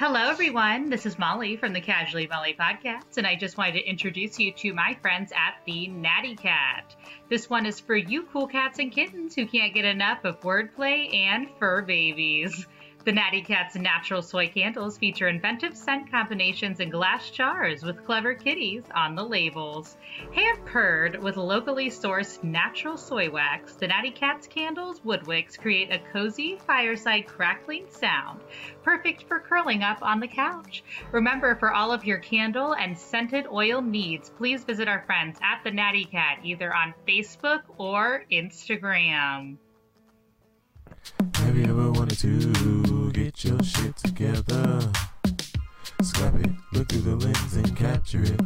Hello, everyone. This is Molly from the Casually Molly podcast, and I just wanted to introduce you to my friends at the Natty Cat. This one is for you cool cats and kittens who can't get enough of wordplay and fur babies. The Natty Cat's natural soy candles feature inventive scent combinations in glass jars with clever kitties on the labels. Hand purred with locally sourced natural soy wax, the Natty Cat's candles wood wicks create a cozy fireside crackling sound, perfect for curling up on the couch. Remember, for all of your candle and scented oil needs, please visit our friends at the Natty Cat either on Facebook or Instagram. Have you ever wanted to get your shit together? Scrap it, look through the lens and capture it.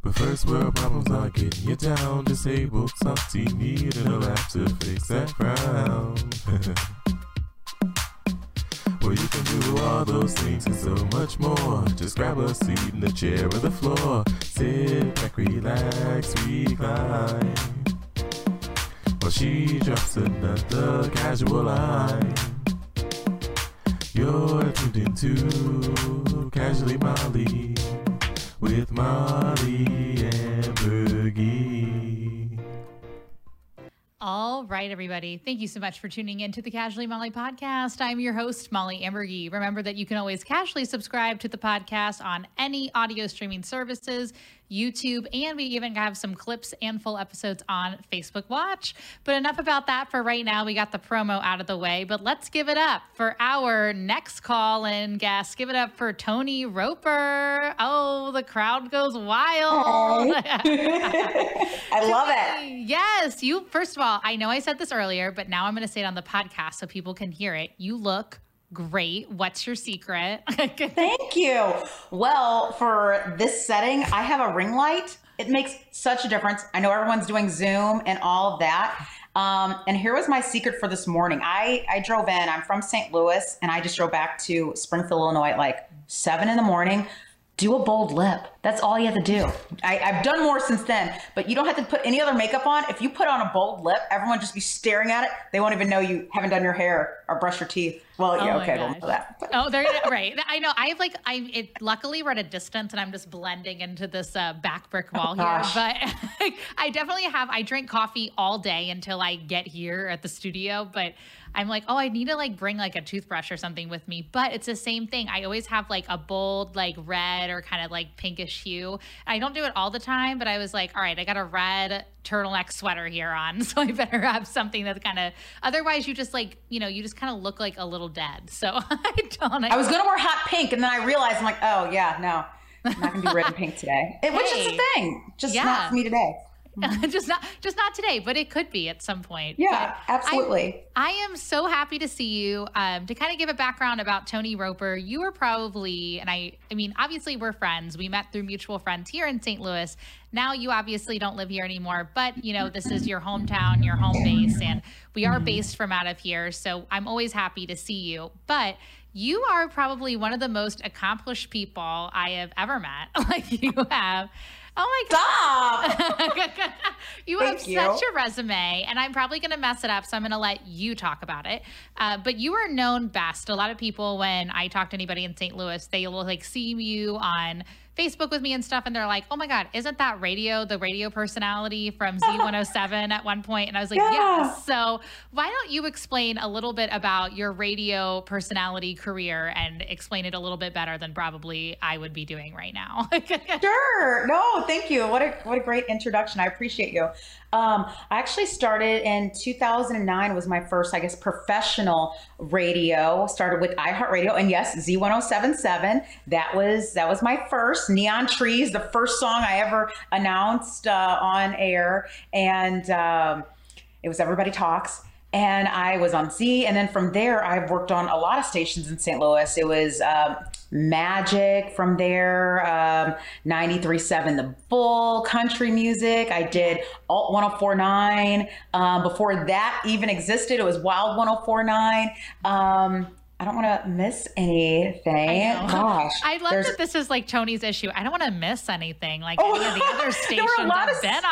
But first world problems are getting you down. Disabled, salty, need a laugh to fix that frown. well, you can do all those things and so much more. Just grab a seat in the chair or the floor. Sit back, relax, recline. While she drops another casual line. You're tuned into Casually Molly with Molly and Bergie. All right, everybody. Thank you so much for tuning in to the Casually Molly podcast. I'm your host, Molly Ambergy. Remember that you can always casually subscribe to the podcast on any audio streaming services, YouTube, and we even have some clips and full episodes on Facebook Watch. But enough about that for right now. We got the promo out of the way, but let's give it up for our next call in guest. Give it up for Tonee Roper. Oh, the crowd goes wild. I love it. Yes, you first of all, I know I said this earlier, but now I'm going to say it on the podcast so people can hear it. You look great. What's your secret? Thank you. Well, for this setting, I have a ring light. It makes such a difference. I know everyone's doing Zoom and all of that. Um, and here was my secret for this morning. I, I drove in, I'm from St. Louis, and I just drove back to Springfield, Illinois at like seven in the morning. Do a bold lip. That's all you have to do. I, I've done more since then, but you don't have to put any other makeup on. If you put on a bold lip, everyone just be staring at it. They won't even know you haven't done your hair or brushed your teeth. Well, yeah, Oh my okay, they'll gosh. know that. But- oh, they're right. I know. I have like I. It, luckily, we're at a distance, and I'm just blending into this uh, back brick wall here. gosh. But I definitely have. I drink coffee all day until I get here at the studio. But I'm like, oh, I need to like bring like a toothbrush or something with me. But it's the same thing. I always have like a bold, like red or kind of like pinkish hue. I don't do it all the time, but I was like, all right, I got a red turtleneck sweater here on, so I better have something that's kind of. Otherwise, you just like you know, you just kind of look like a little dead. So I don't. I was gonna wear hot pink, and then I realized I'm like, oh yeah, no, I'm not gonna be red and pink today. It, which is the thing, just Yeah. not for me today. just not just not today, but it could be at some point. Yeah, But absolutely. I, I am so happy to see you. Um, to kind of give a background about Tonee Roper, you were probably, and I, I mean, obviously we're friends. We met through mutual friends here in St. Louis. Now you obviously don't live here anymore, but you know this is your hometown, your home base, and we are based from out of here. So I'm always happy to see you. But you are probably one of the most accomplished people I have ever met. like you have. Oh my god. Stop. you have Thank you. such a resume, and I'm probably going to mess it up, so I'm going to let you talk about it. Uh, but you are known best. A lot of people, when I talk to anybody in St. Louis, they will like see you on Facebook with me and stuff, and they're like, "Oh my God, isn't that radio the radio personality from Z107 at one point?" And I was like, Yeah. "Yes." So why don't you explain a little bit about your radio personality career and explain it a little bit better than probably I would be doing right now? Sure. No, thank you. What a what a great introduction. I appreciate you. Um, I actually started in 2009 was my first, I guess, professional radio. Started with iHeartRadio, and yes, Z1077. That was that was my first. Neon Trees, the first song I ever announced uh, on air, and um, it was Everybody Talks. And I was on Z, and then from there, I've worked on a lot of stations in St. Louis. It was um, Magic from there, um, 93.7 The Bull, country music. I did Alt 1049. Um, before that even existed, it was Wild 1049. Um, I don't want to miss anything. I. Gosh, I love there's- that this is like Tonee's issue. I don't want to miss anything like Oh, any of the oh, other there were a stations lot I've of been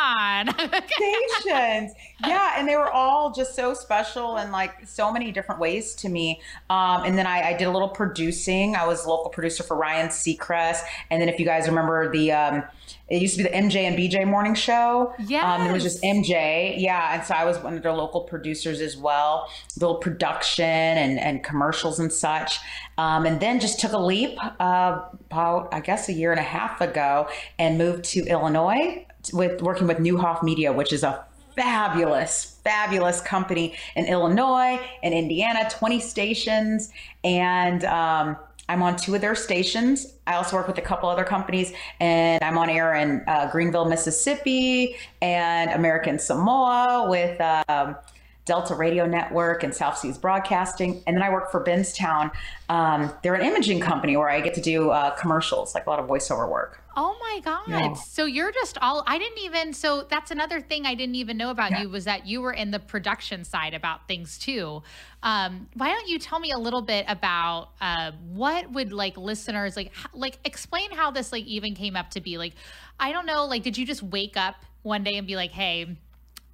on. stations. Yeah, and they were all just so special and like so many different ways to me. Um, and then I, I did a little producing. I was local producer for Ryan Seacrest. And then if you guys remember the, um, it used to be the MJ and BJ morning show. Um, it was just MJ. Yeah. And so I was one of their local producers as well, little production and, and commercials and such. Um, and then just took a leap uh, about, I guess, a year and a half ago and moved to Illinois with working with Neuhoff Media, which is a fabulous, fabulous company in Illinois and Indiana, 20 stations. And um, I'm on two of their stations. I also work with a couple other companies, and I'm on air in uh, Greenville, Mississippi, and American Samoa with um, Delta Radio Network and South Seas Broadcasting. And then I work for Benztown. Um, they're an imaging company where I get to do uh, commercials, like a lot of voiceover work. Oh my God. Yeah. So you're just all, I didn't even, so that's another thing I didn't even know about you was that you were in the production side about things too. Um, why don't you tell me a little bit about uh, what would like listeners, like, like explain how this like even came up to be? Like, I don't know, like, did you just wake up one day and be like, hey,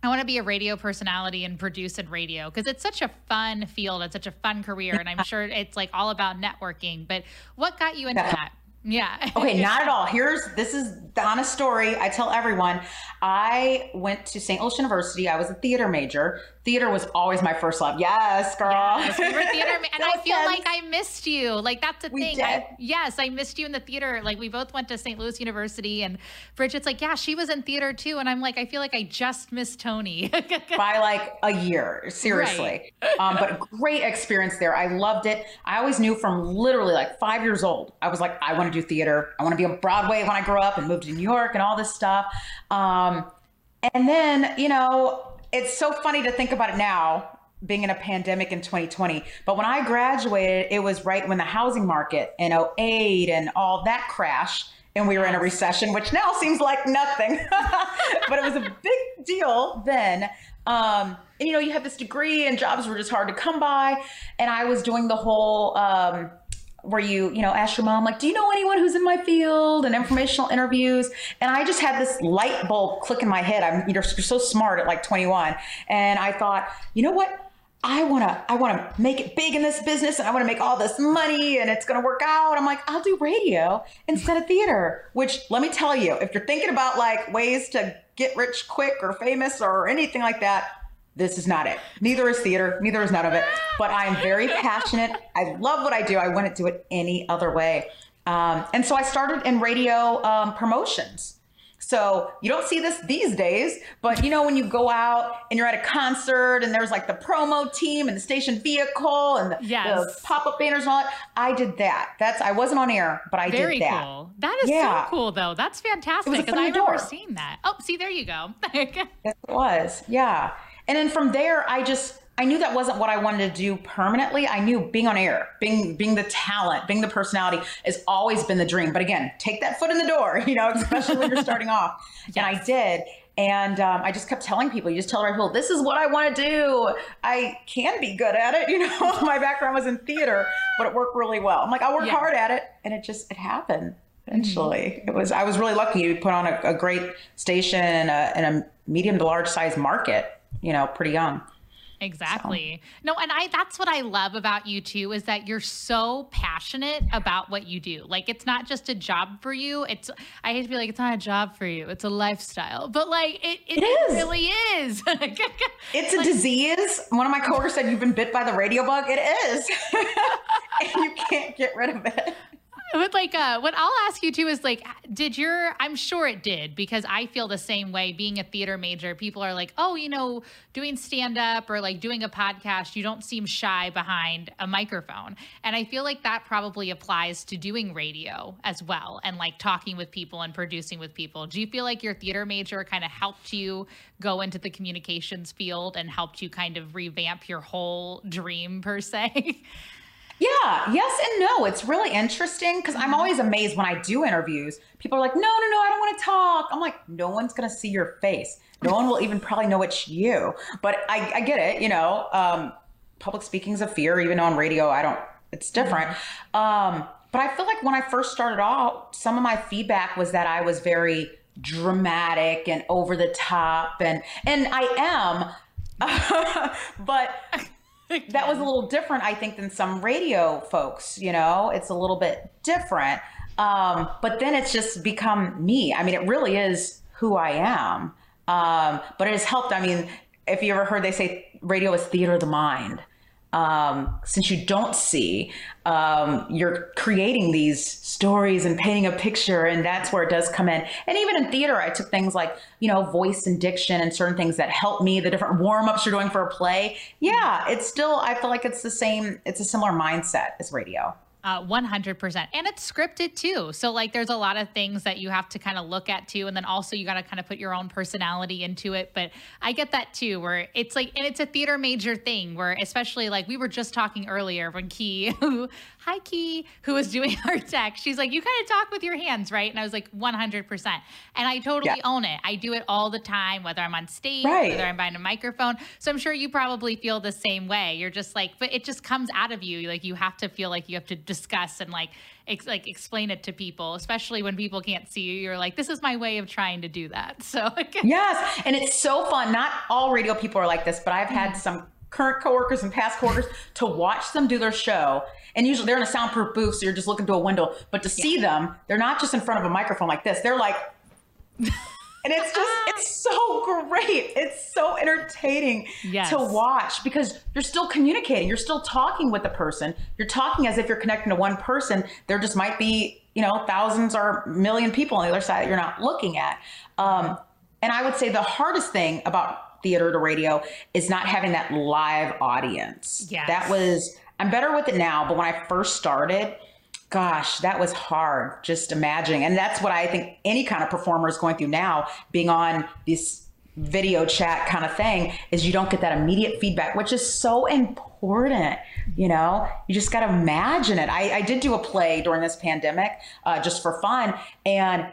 I want to be a radio personality and produce in radio because it's such a fun field. It's such a fun career. And I'm sure it's like all about networking. But what got you into that? Yeah. Okay, not at all. Here's this is the honest story. I tell everyone. I went to St. Louis University. I was a theater major. Theater was always my first love. Yes, girl. Yes, we were theater, and I feel yes. like I missed you. Like that's the We thing. I, yes, I missed you in the theater. Like we both went to St. Louis University, and Bridget's like, yeah, she was in theater too, and I'm like, I feel like I just missed Tonee. by like a year seriously um, but great experience there i loved it i always knew from literally like five years old i was like i want to do theater i want to be on broadway when i grow up and move to new york and all this stuff um, and then you know it's so funny to think about it now being in a pandemic in 2020 but when i graduated it was right when the housing market in 08 and all that crashed and we were in a recession which now seems like nothing but it was a big deal then. Um, and you know you have this degree and jobs were just hard to come by and i was doing the whole um, where you you know ask your mom like do you know anyone who's in my field? And informational interviews. And i just had this light bulb click in my head. I'm you're, so smart at like 21 and i thought you know what? I want to I want to make it big in this business and I want to make all this money and it's going to work out. I'm like, I'll do radio instead of theater, which let me tell you, if you're thinking about like ways to get rich quick or famous or anything like that, this is not it. Neither is theater, neither is none of it. But I'm very passionate. I love what I do. I wouldn't do it any other way. Um, and so I started in radio um, promotions. So you don't see this these days, but you know, when you go out and you're at a concert and there's like the promo team and the station vehicle and the, Yes. the pop-up banners and all that. I did that. That's I wasn't on air, but I Very did that. cool. That is Yeah. so cool, though. That's fantastic It was a because I've never seen that. Oh, see, there you go. Yes, it was. Yeah. And then from there, I just I knew that wasn't what I wanted to do permanently. I knew being on air, being being the talent, being the personality has always been the dream. But again, take that foot in the door, you know, especially when you're starting off. And I did. And um, I just kept telling people, you just tell the right people, this is what I want to do. I can be good at it. You know, my background was in theater, but it worked really well. I'm like, I'll work Yeah. Mm-hmm. hard at it. And it just, it happened eventually. It was, I was really lucky to put on a, a great station in a, in a medium to large size market, you know, pretty young. Exactly. No, and I that's what I love about you too is that you're so passionate about what you do. Like it's not just a job for you. It's I hate to be like it's not a job for you. It's a lifestyle. But like it it, It is. really is. It's a disease. One of my coworkers said you've been bit by the radio bug. It is. and you can't get rid of it. But like, uh, what I'll ask you too is like, did your? I'm sure it did because I feel the same way. Being a theater major, people are like, oh, you know, doing stand up or like doing a podcast, you don't seem shy behind a microphone. And I feel like that probably applies to doing radio as well and like talking with people and producing with people. Do you feel like your theater major kind of helped you go into the communications field and helped you kind of revamp your whole dream per se? Yeah, yes and no. It's really interesting because I'm always amazed when I do interviews. People are like, no, no, no, I don't want to talk. I'm like, no one's going to see your face. No one will even probably know it's you. But I, I get it, you know. Um, public speaking's a fear, even on radio I don't It's different. Um, but I feel like when I first started off, some of my feedback was that I was very dramatic and over the top, and and I am, but that was a little different, I think, than some radio folks. You know, it's a little bit different. Um, but then it's just become me. I mean, it really is who I am. Um, but it has helped. I mean, if you ever heard they say radio is theater of the mind. Um, since you don't see, um, you're creating these stories and painting a picture, and that's where it does come in. And even in theater, I took things like, you know, voice and diction and certain things that help me, the different warm ups you're doing for a play. Yeah, it's still, I feel like it's the same, it's a similar mindset as radio. Uh, 100%. And it's scripted too. So, like, there's a lot of things that you have to kind of look at too. And then also, you got to kind of put your own personality into it. But I get that too, where it's like, and it's a theater major thing where, especially like we were just talking earlier when Key, who, hi Key, who was doing our tech, she's like, you kind of talk with your hands, right? And I was like, 100%. And I totally yeah. own it. I do it all the time, whether I'm on stage, right. whether I'm behind a microphone. So, I'm sure you probably feel the same way. You're just like, but it just comes out of you. Like, you have to feel like you have to discuss and like ex- like explain it to people, especially when people can't see you. You're like, this is my way of trying to do that. So yes, and it's so fun. Not all radio people are like this, but I've had mm-hmm. some current coworkers and past coworkers to watch them do their show. And usually they're in a soundproof booth, so you're just looking through a window. But to see them, they're not just in front of a microphone like this. They're like and it's just it's so great it's so entertaining yes. to watch because you're still communicating you're still talking with the person you're talking as if you're connecting to one person there just might be you know thousands or million people on the other side that you're not looking at um, and i would say the hardest thing about theater to radio is not having that live audience yes. that was i'm better with it now but when i first started gosh, that was hard just imagining. And that's what I think any kind of performer is going through now, being on this video chat kind of thing, is you don't get that immediate feedback, which is so important. You know, you just got to imagine it. I, I, did do a play during this pandemic uh, just for fun. And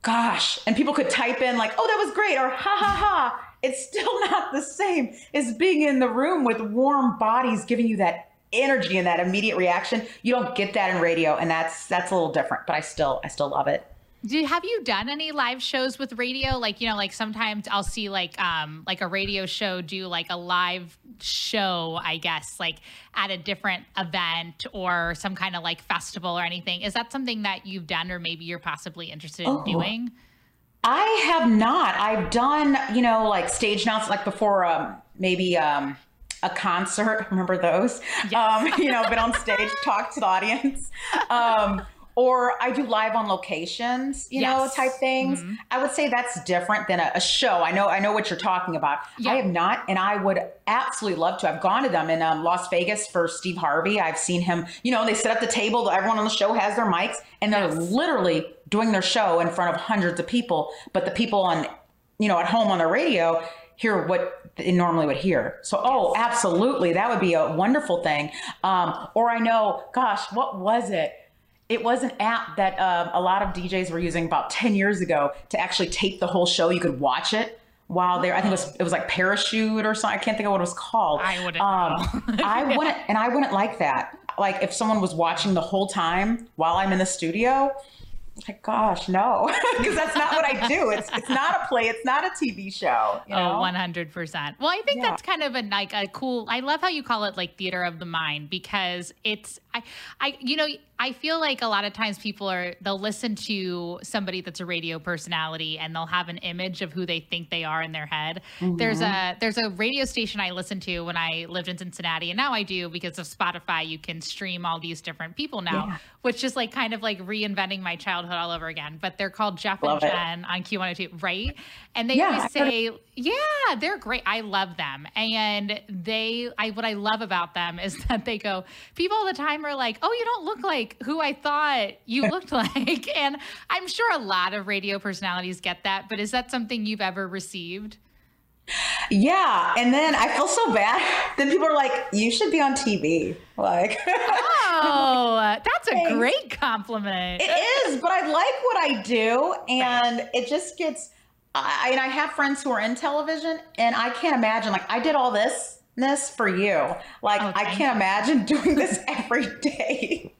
gosh, and people could type in, like, oh, that was great, or ha ha ha. It's still not the same as being in the room with warm bodies giving you that energy and that immediate reaction. You don't get that in radio, and that's that's a little different. But I still I still love it. Do have you done any live shows with radio? Like you know, like sometimes I'll see like um like a radio show do like a live show, I guess, like at a different event or some kind of like festival or anything. Is that something that you've done, or maybe you're possibly interested in oh. doing? I have not. I've done, you know, like stage announcements, like before, um, maybe um, a concert. Remember those? Yes. Um, you know, been on stage, talk to the audience. Um, or I do live on locations, you yes. know, type things. Mm-hmm. I would say that's different than a, a, show. I know, I know what you're talking about. Yeah. I have not, and I would absolutely love to. I've gone to them in um, Las Vegas for Steve Harvey. I've seen him. You know, they set up the table. Everyone on the show has their mics, and they're yes. literally doing their show in front of hundreds of people. But the people on, you know, at home on the radio hear what they normally would hear. So, oh, absolutely, that would be a wonderful thing. Um, or I know, gosh, what was it? It was an app that um, a lot of DJs were using about 10 years ago to actually tape the whole show. You could watch it while there. I think it was it was like Parachute or something. I can't think of what it was called. I wouldn't. Um, I wouldn't, and I wouldn't like that. Like if someone was watching the whole time while I'm in the studio, like, gosh, no, because that's not what I do. It's it's not a play. It's not a TV show. You oh, know? Oh, one hundred percent. Well, I think yeah. that's kind of a like a cool. I love how you call it like theater of the mind because it's I I you know I feel like a lot of times people are they'll listen to somebody that's a radio personality and they'll have an image of who they think they are in their head. Mm-hmm. There's a there's a radio station I listened to when I lived in Cincinnati and now I do because of Spotify you can stream all these different people now, yeah. which is like kind of like reinventing my childhood all over again. But they're called Jeff Love and Jen it. on Q102, right? And they yeah, always say, "Yeah, they're great. I love them." And they I what I love about them is that they go people all the time are like, "Oh, you don't look like like who I thought you looked like. And I'm sure a lot of radio personalities get that, but is that something you've ever received? Yeah, and then I feel so bad. Then people are like, "You should be on TV." Like, oh, that's a great compliment. It is, but I like what I do, and it just gets. I and I have friends who are in television, and I can't imagine. Like, I did all this this for you. Like, Oh, I can't imagine doing this every day.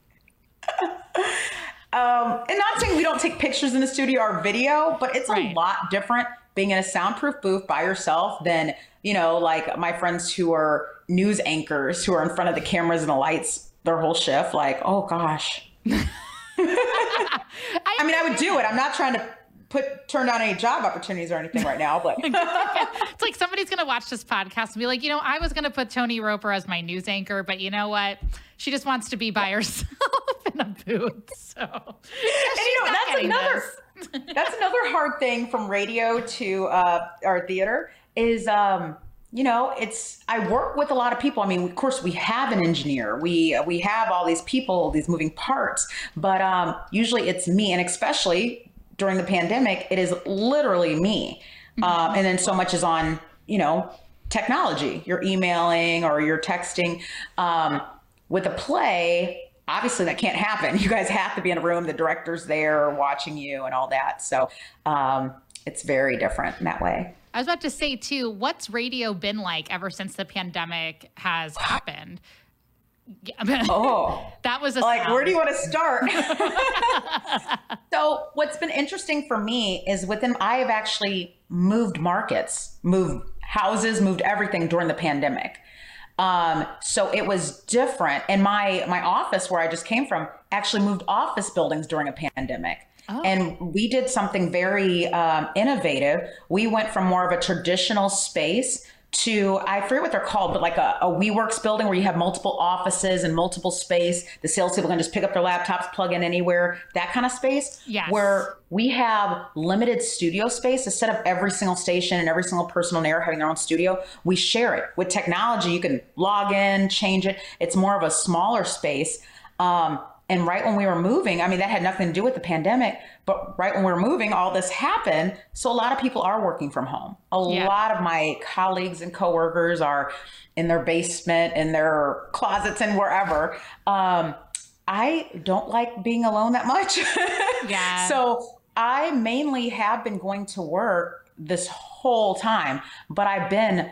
um, and not saying we don't take pictures in the studio or video, but it's Right. a lot different being in a soundproof booth by yourself than, you know, like my friends who are news anchors who are in front of the cameras and the lights their whole shift. Like, oh gosh. I mean, I would do it. I'm not trying to put turn down any job opportunities or anything right now, but it's like somebody's going to watch this podcast and be like, you know, I was going to put Tonee Roper as my news anchor, but you know what? She just wants to be by herself in a booth. So, and you know, that's another that's another hard thing from radio to uh, our theater is um, you know it's I work with a lot of people. I mean, of course, we have an engineer, we we have all these people, these moving parts, but um, usually it's me, and especially during the pandemic, it is literally me, um, and then so much is on you know technology. You're emailing or you're texting. Um, with a play, obviously that can't happen. You guys have to be in a room. The director's there watching you and all that. So um, it's very different in that way. I was about to say too, what's radio been like ever since the pandemic has happened? Yeah, Oh, that was a like sound. where do you want to start? so what's been interesting for me is within I have actually moved markets, moved houses, moved everything during the pandemic. Um, so it was different. And my my office where I just came from actually moved office buildings during a pandemic. Oh. And we did something very um, innovative. We went from more of a traditional space to I forget what they're called, but like a, a WeWorks building where you have multiple offices and multiple space. The salespeople can just pick up their laptops, plug in anywhere, that kind of space. Yes. Where we have limited studio space instead of every single station and every single person on air having their own studio. We share it with technology. You can log in, change it. It's more of a smaller space. Um, and right when we were moving, I mean, that had nothing to do with the pandemic, but right when we were moving, all this happened. So a lot of people are working from home. A Yeah. lot of my colleagues and coworkers are in their basement, in their closets, and wherever. Um, I don't like being alone that much. Yeah. So I mainly have been going to work this whole time, but I've been,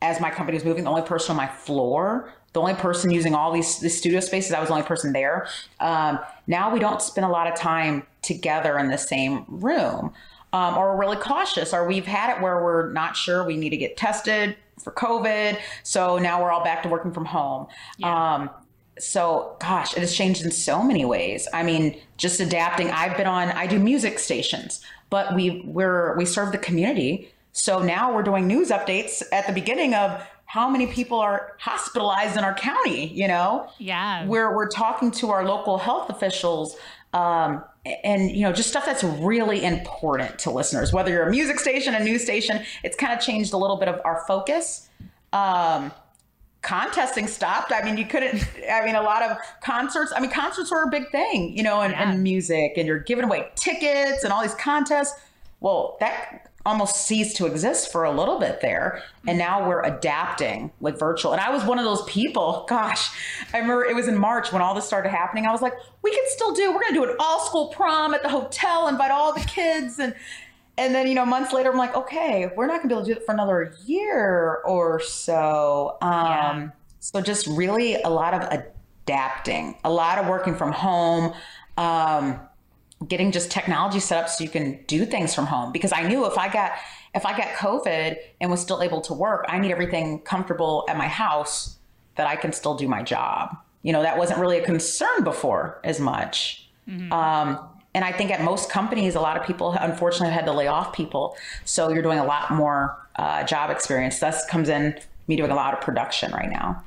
as my company was moving, the only person on my floor, the only person using all these, these studio spaces. I was the only person there. Um, now we don't spend a lot of time together in the same room. Um, or we're really cautious, or we've had it where we're not sure we need to get tested for COVID. So now we're all back to working from home. Yeah. Um, so gosh it has changed in so many ways i mean just adapting i've been on i do music stations but we we're we serve the community so now we're doing news updates at the beginning of how many people are hospitalized in our county you know yeah. where we're talking to our local health officials um, and you know just stuff that's really important to listeners whether you're a music station a news station it's kind of changed a little bit of our focus um, contesting stopped. I mean, you couldn't, I mean, a lot of concerts, I mean, concerts were a big thing, you know, and, Yeah. and music, and you're giving away tickets and all these contests. Well, that almost ceased to exist for a little bit there. And now we're adapting with virtual. And I was one of those people, gosh, I remember it was in March when all this started happening. I was like, we can still do, we're going to do an all school prom at the hotel, invite all the kids. And, and then, you know, months later, I'm like, okay, we're not gonna be able to do it for another year or so. Um, Yeah. So just really a lot of adapting, a lot of working from home, um, getting just technology set up so you can do things from home. Because I knew if I got if I got COVID and was still able to work, I need everything comfortable at my house that I can still do my job. You know, that wasn't really a concern before as much. Um, and I think at most companies, a lot of people unfortunately had to lay off people. So you're doing a lot more uh, job experience. Thus comes in me doing a lot of production right now.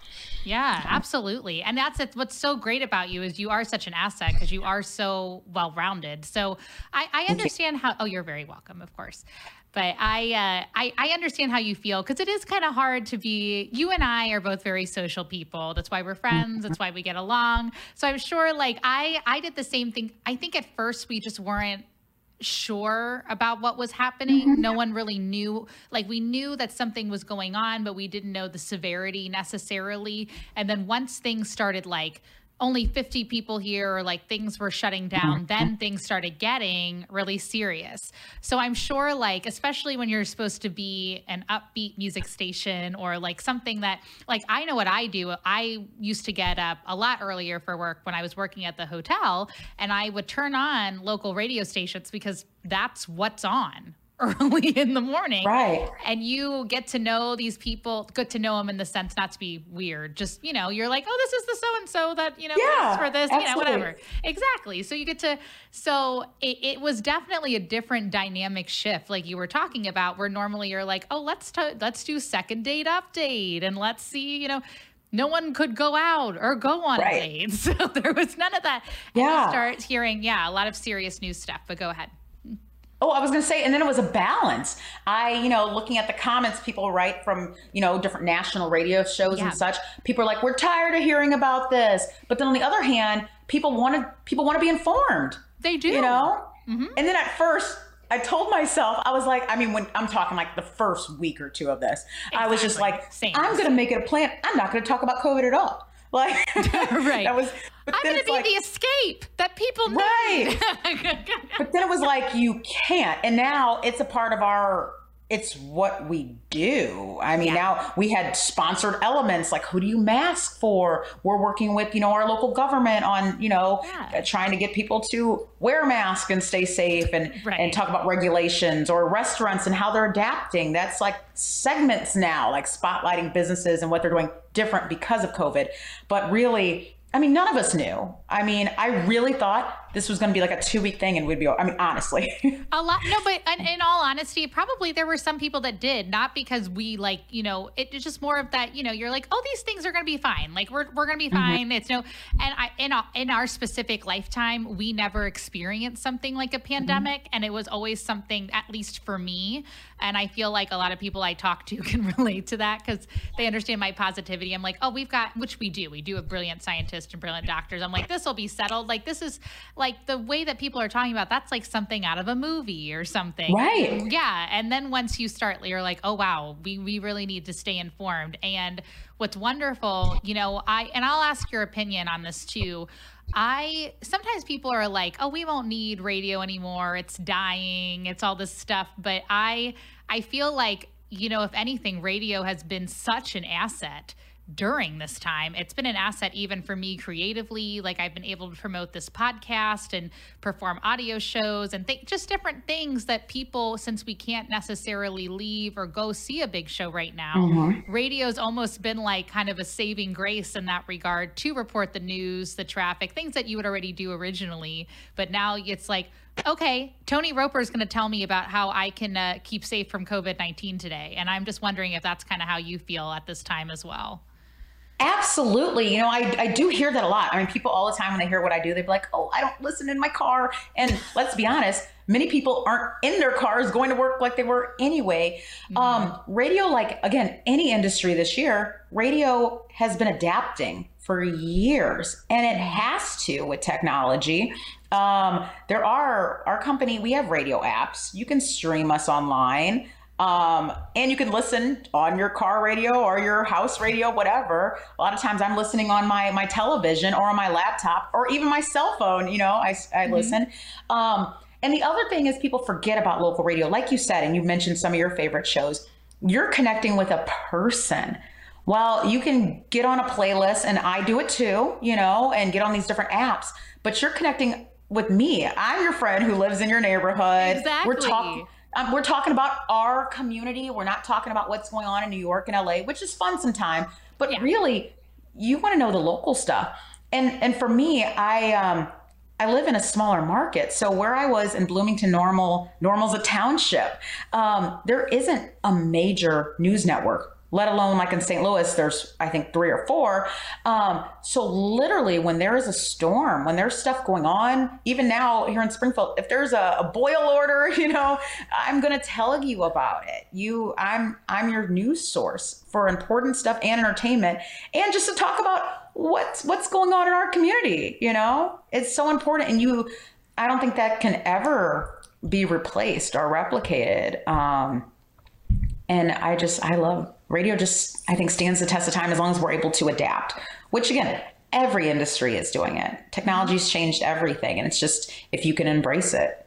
Yeah, absolutely. And that's it. What's so great about you is you are such an asset because you are so well rounded. So I, I understand how. Oh, you're very welcome, of course. But I, uh, I, I understand how you feel because it is kind of hard to be. You and I are both very social people. That's why we're friends. That's why we get along. So I'm sure, like I, I did the same thing. I think at first we just weren't sure about what was happening. Mm-hmm. No one really knew. Like we knew that something was going on, but we didn't know the severity necessarily. And then once things started like only 50 people here or like things were shutting down mm-hmm. then things started getting really serious. So i'm sure like especially when you're supposed to be an upbeat music station or like something that like i know what i do. I used to get up a lot earlier for work when i was working at the hotel and i would turn on local radio stations because that's what's on early in the morning. Right. And you get to know these people, good to know them in the sense not to be weird. Just, you know, you're like, oh, this is the so and so that, you know, Yeah, for this, you know, whatever. Exactly. So you get to, so it, it was definitely a different dynamic shift, like you were talking about, where normally you're like, oh, let's, t- let's do second date update and let's see, you know, no one could go out or go on Right. a date. So there was none of that. And you Yeah. start hearing, yeah, a lot of serious news stuff, but go ahead. Oh, I was going to say, and then it was a balance. I, you know, looking at the comments people write from, you know, different national radio shows Yeah. and such. People are like, "We're tired of hearing about this," but then on the other hand, people want to people want to be informed. They do. You know, Mm-hmm. and then at first. I told myself, I was like, I mean, when I'm talking like the first week or two of this, I was just like, Same. I'm going to make it a plan. I'm not going to talk about COVID at all. Like, Right. That was, I'm going to be like- the escape that people need. Right. But then it was like you can't, and now it's a part of our. It's what we do. I mean, Yeah. now we had sponsored elements like who do you mask for? We're working with you know our local government on you know Yeah. trying to get people to wear masks and stay safe and Right. and talk about regulations or restaurants and how they're adapting. That's like segments now, like spotlighting businesses and what they're doing different because of COVID. But really. I mean, none of us knew. I mean, I really thought this was going to be like a two week thing and we'd be, I mean, honestly. A lot, no, but in, in all honesty, probably there were some people that did, not because we like, you know, it- it's just more of that, you know, you're like, oh, these things are going to be fine. Like we're, we're going to be mm-hmm. fine. It's no, and I, in, our- in our specific lifetime, we never experienced something like a mm-hmm. pandemic. And it was always something, at least for me. And I feel like a lot of people I talk to can relate to that because they understand my positivity. I'm like, oh, we've got, which we do. We do have brilliant scientists and brilliant doctors. I'm like, this will be settled. Like, this is like the way that people are talking about that's like something out of a movie or something. Right. Yeah. And then once you start, you're like, oh, wow, we, we really need to stay informed. And what's wonderful, you know, I, and I'll ask your opinion on this too. I sometimes people are like, "Oh, we won't need radio anymore. It's dying. It's all this stuff." But I I feel like, you know, if anything, radio has been such an asset during this time. It's been an asset even for me creatively. Like I've been able to promote this podcast and perform audio shows and th- just different things that people, since we can't necessarily leave or go see a big show right now, radio's almost been like kind of a saving grace in that regard to report the news, the traffic, things that you would already do originally. But now it's like, okay, Tonee Roper is going to tell me about how I can uh, keep safe from COVID 19 today. And I'm just wondering if that's kind of how you feel at this time as well. Absolutely. You know, I, I do hear that a lot. I mean, people all the time when they hear what I do, they'd be like, oh, I don't listen in my car. And let's be honest, many people aren't in their cars going to work like they were anyway. Um, radio, like, again, any industry this year, radio has been adapting for years and it has to with technology. Um, there are, our company, we have radio apps. You can stream us online. Um, and you can listen on your car radio or your house radio, whatever. A lot of times I'm listening on my, my television or on my laptop or even my cell phone, you know, I, I listen. Um, and the other thing is people forget about local radio. Like you said, and you mentioned some of your favorite shows, you're connecting with a person. Well, you can get on a playlist and I do it too, you know, and get on these different apps, but you're connecting with me. I'm your friend who lives in your neighborhood. We're Exactly. talking um, we're talking about our community. We're not talking about what's going on in New York and LA, which is fun sometimes. But Yeah. really, you want to know the local stuff. And and for me, I um I live in a smaller market, so where I was in Bloomington, Normal, Normal's a township. Um, there isn't a major news network. Let alone like in St. Louis, there's I think three or four. Um, so literally, when there is a storm, when there's stuff going on, even now here in Springfield, if there's a, a boil order, you know, I'm gonna tell you about it. You, I'm, I'm your news source for important stuff and entertainment, and just to talk about what's what's going on in our community. You know, it's so important, and you, I don't think that can ever be replaced or replicated. Um, and I just, I love radio, just, I think stands the test of time as long as we're able to adapt, which again, every industry is doing it. Technology's changed everything, and it's just if you can embrace it.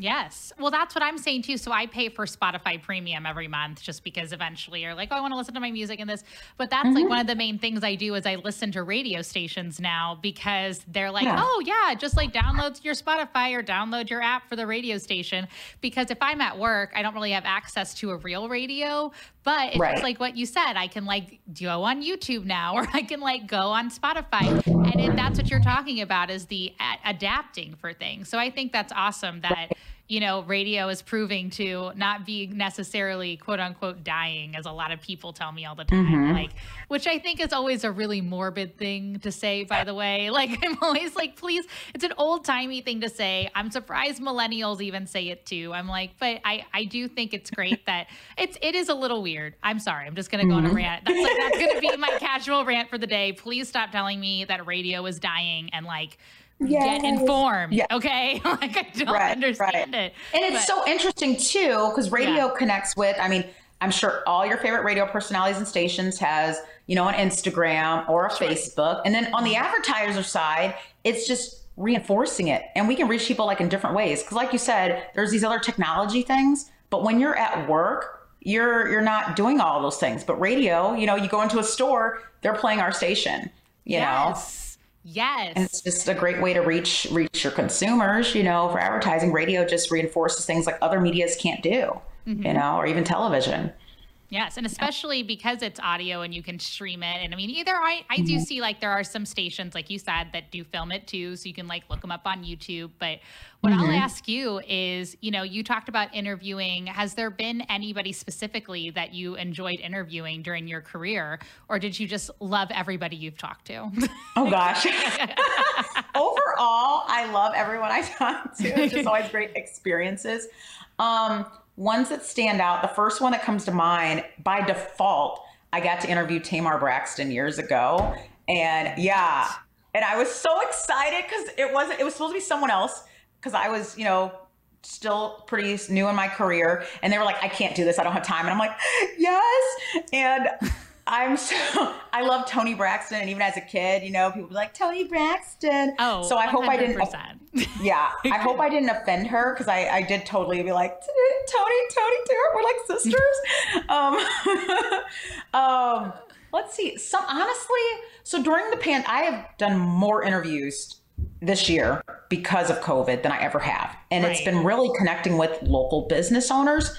Yes. Well, that's what I'm saying too. So I pay for Spotify Premium every month just because eventually you're like, oh, I want to listen to my music and this. But that's mm-hmm. like one of the main things I do is I listen to radio stations now because they're like, yeah. oh, yeah, just like download your Spotify or download your app for the radio station. Because if I'm at work, I don't really have access to a real radio. But it's right. like what you said. I can like go on YouTube now, or I can like go on Spotify, and it, that's what you're talking about is the a- adapting for things. So I think that's awesome that you know, radio is proving to not be necessarily quote unquote dying, as a lot of people tell me all the time. Mm-hmm. Like, which I think is always a really morbid thing to say, by the way. Like, I'm always like, please, it's an old timey thing to say. I'm surprised millennials even say it too. I'm like, but I, I do think it's great that it's, it is a little weird. I'm sorry. I'm just going to go mm-hmm. on a mm-hmm. rant. That's like, that's going to be my casual rant for the day. Please stop telling me that radio is dying and like, yes. get informed. Yeah. Okay. like I don't right, understand right. it. And it's but, so interesting too, because radio yeah. connects with, I mean, I'm sure all your favorite radio personalities and stations has, you know, an Instagram or a Facebook. And then on the mm-hmm. advertiser side, it's just reinforcing it. And we can reach people like in different ways. Cause like you said, there's these other technology things, but when you're at work, you're you're not doing all those things. But radio, you know, you go into a store, they're playing our station, you yes. know. Yes. And it's just a great way to reach reach your consumers, you know, for advertising. Radio just reinforces things like other medias can't do, mm-hmm. you know, or even television. Yes, and especially because it's audio and you can stream it. And I mean, either I, I do mm-hmm. see like there are some stations, like you said, that do film it too. So you can like look them up on YouTube. But what mm-hmm. I'll ask you is, you know, you talked about interviewing. Has there been anybody specifically that you enjoyed interviewing during your career? Or did you just love everybody you've talked to? Oh, gosh. Overall, I love everyone I talk to. It's just always great experiences. Um, ones that stand out, the first one that comes to mind by default, I got to interview Tamar Braxton years ago. And yeah, and I was so excited because it wasn't, it was supposed to be someone else because I was, you know, still pretty new in my career. And they were like, I can't do this. I don't have time. And I'm like, yes. And I'm so I love Toni Braxton, and even as a kid, you know, people be like Toni Braxton. Oh, so I 100%. hope I didn't. Yeah, I hope I didn't offend her because I I did totally be like Tony, Tony, Tara, we're like sisters. um, um, let's see. Some honestly, so during the pan, I have done more interviews this year because of COVID than I ever have, and right. it's been really connecting with local business owners.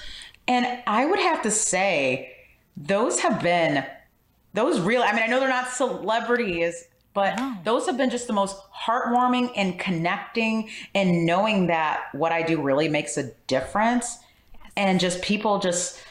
And I would have to say, those have been those real, I mean, I know they're not celebrities, but oh. those have been just the most heartwarming and connecting and knowing that what I do really makes a difference. Yes. And just people just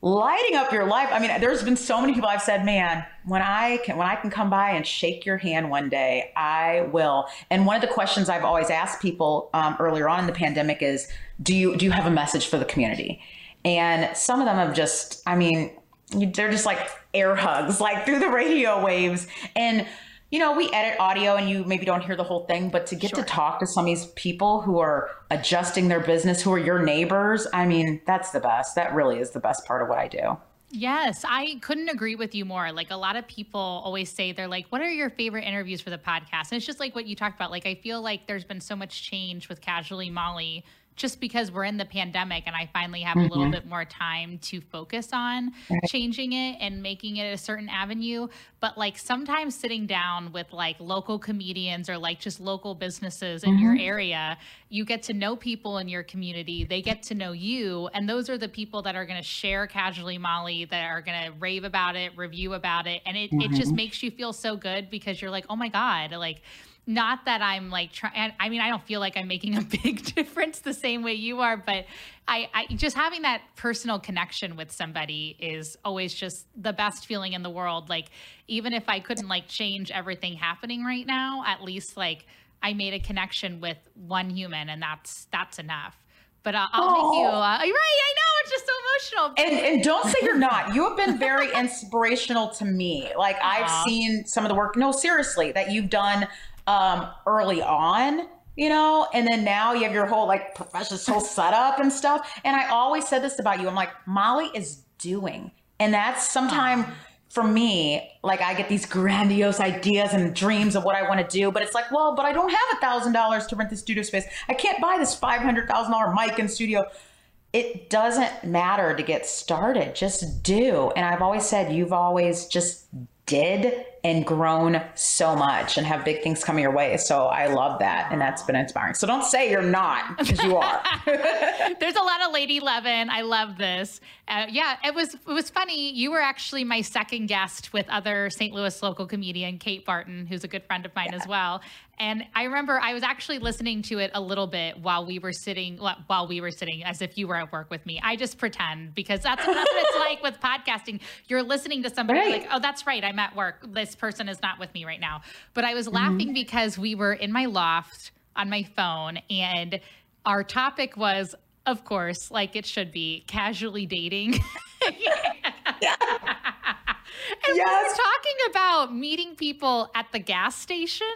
lighting up your life. I mean, there's been so many people I've said, man, when I can when I can come by and shake your hand one day, I will. And one of the questions I've always asked people um, earlier on in the pandemic is, do you do you have a message for the community? And some of them have just, I mean, they're just like air hugs, like through the radio waves. And, you know, we edit audio and you maybe don't hear the whole thing, but to get sure. to talk to some of these people who are adjusting their business, who are your neighbors, I mean, that's the best. That really is the best part of what I do. Yes, I couldn't agree with you more. Like a lot of people always say they're like, "What are your favorite interviews for the podcast?" And it's just like what you talked about. Like I feel like there's been so much change with Casually Molly just because we're in the pandemic and I finally have mm-hmm. a little mm-hmm. bit more time to focus on right. changing it and making it a certain avenue. But like sometimes sitting down with like local comedians or like just local businesses in mm-hmm. your area, you get to know people in your community. They get to know you. And those are the people that are going to share casually Molly, that are going to rave about it, review about it. And it, mm-hmm. it just mm-hmm. makes you feel so good because you're like, oh my God, like, not that I'm like trying, I mean, I don't feel like I'm making a big difference the same way you are, but I, I just having that personal connection with somebody is always just the best feeling in the world. Like, even if I couldn't like change everything happening right now, at least like I made a connection with one human and that's, that's enough. But uh, I'll make you, uh, right. I know it's just so emotional. And, and don't say you're not. You have been very inspirational to me. Like Aww. I've seen some of the work, no, seriously, that you've done um, early on you know and then now you have your whole like professional setup and stuff and i always said this about you i'm like molly is doing and that's sometimes for me, like I get these grandiose ideas and dreams of what I want to do, but it's like, well, but I don't have a thousand dollars to rent the studio space. I can't buy this five hundred thousand dollar mic and studio. It doesn't matter to get started. Just do. And I've always said you've always just did and grown so much and have big things coming your way. So I love that. And that's been inspiring. So don't say you're not because you are. There's a lot of Lady Levin. I love this. Uh, yeah, it was it was funny. You were actually my second guest with other St. Louis local comedian Kate Barton, who's a good friend of mine yeah. as well. And I remember I was actually listening to it a little bit while we were sitting, while we were sitting, as if you were at work with me. I just pretend because that's, that's what it's like with podcasting. You're listening to somebody right. like, oh, that's right, I'm at work. This person is not with me right now. But I was mm-hmm. laughing because we were in my loft on my phone and our topic was, of course, like it should be, casually dating. yeah. And yes. we were talking about meeting people at the gas station.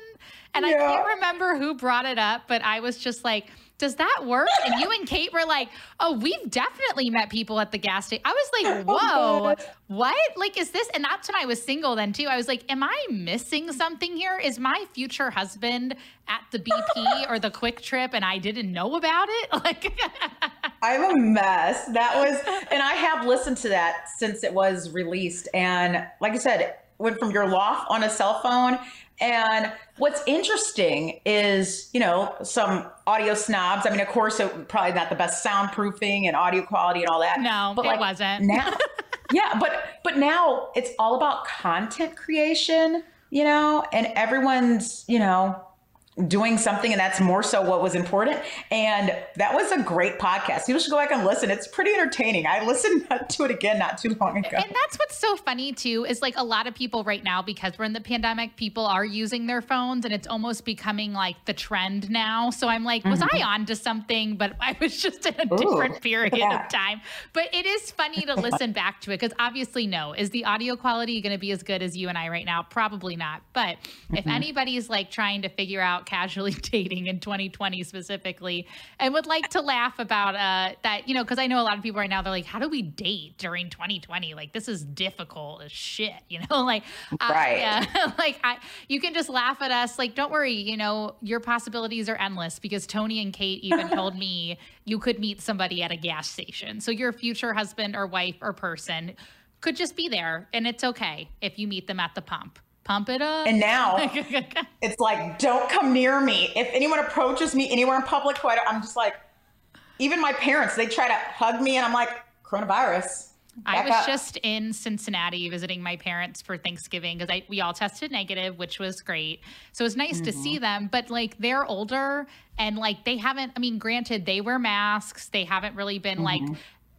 And yeah. I can't remember who brought it up, but I was just like, does that work? And you and Kate were like, oh, we've definitely met people at the gas station. I was like, oh, whoa, what? Like, is this? And that's when I was single then too. I was like, am I missing something here? Is my future husband at the BP or the QuikTrip and I didn't know about it? Like, I'm a mess. That was, and I have listened to that since it was released. And like I said, went from your loft on a cell phone and what's interesting is, you know, some audio snobs. I mean, of course, it probably not the best soundproofing and audio quality and all that. No, but it like wasn't. Now, yeah, but but now it's all about content creation, you know, and everyone's, you know, doing something and that's more so what was important. And that was a great podcast. You should go back and listen. It's pretty entertaining. I listened to it again not too long ago. And that's what's so funny too is like a lot of people right now because we're in the pandemic people are using their phones and it's almost becoming like the trend now. So i'm like was mm-hmm. i on to something? But i was just in a Ooh, different period yeah. of time. But it is funny to listen back to it because obviously no. Is the audio quality going to be as good as you and i right now? Probably not. But mm-hmm. if anybody's like trying to figure out casually dating in 2020 specifically and would like to laugh about uh, that, you know, because I know a lot of people right now, they're like, how do we date during 2020? Like, this is difficult as shit, you know? like, right. yeah, like, I, you can just laugh at us. Like, don't worry, you know, your possibilities are endless because Tonee and Kate even told me you could meet somebody at a gas station. So, your future husband or wife or person could just be there and it's okay if you meet them at the pump pump it up. And now it's like, don't come near me. If anyone approaches me anywhere in public, I'm just like, even my parents, they try to hug me, and I'm like, coronavirus. I was up. just in Cincinnati visiting my parents for Thanksgiving because we all tested negative, which was great. So it was nice mm-hmm. to see mm-hmm. them, but like they're older and like they haven't, I mean, granted, they wear masks. They haven't really been mm-hmm. like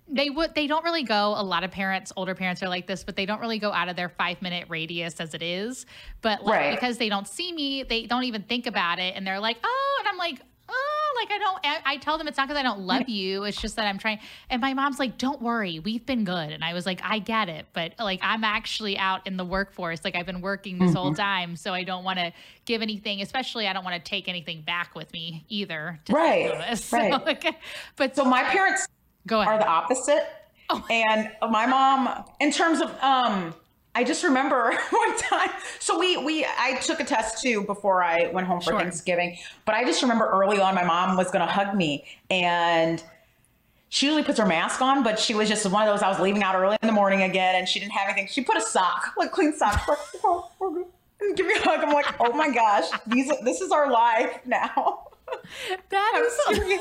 they would they don't really go a lot of parents older parents are like this but they don't really go out of their five minute radius as it is but like right. because they don't see me they don't even think about it and they're like oh and i'm like oh like i don't i, I tell them it's not because i don't love you it's just that i'm trying and my mom's like don't worry we've been good and i was like i get it but like i'm actually out in the workforce like i've been working this mm-hmm. whole time so i don't want to give anything especially i don't want to take anything back with me either right right so, like, but so my parents Go ahead. are the opposite. Oh. And my mom, in terms of, um, I just remember one time. So we we I took a test too before I went home for sure. Thanksgiving. But I just remember early on, my mom was going to hug me, and she usually puts her mask on, but she was just one of those. I was leaving out early in the morning again, and she didn't have anything. She put a sock, like clean sock, like, oh, give me a hug. I'm like, oh my gosh, these this is our life now. That is.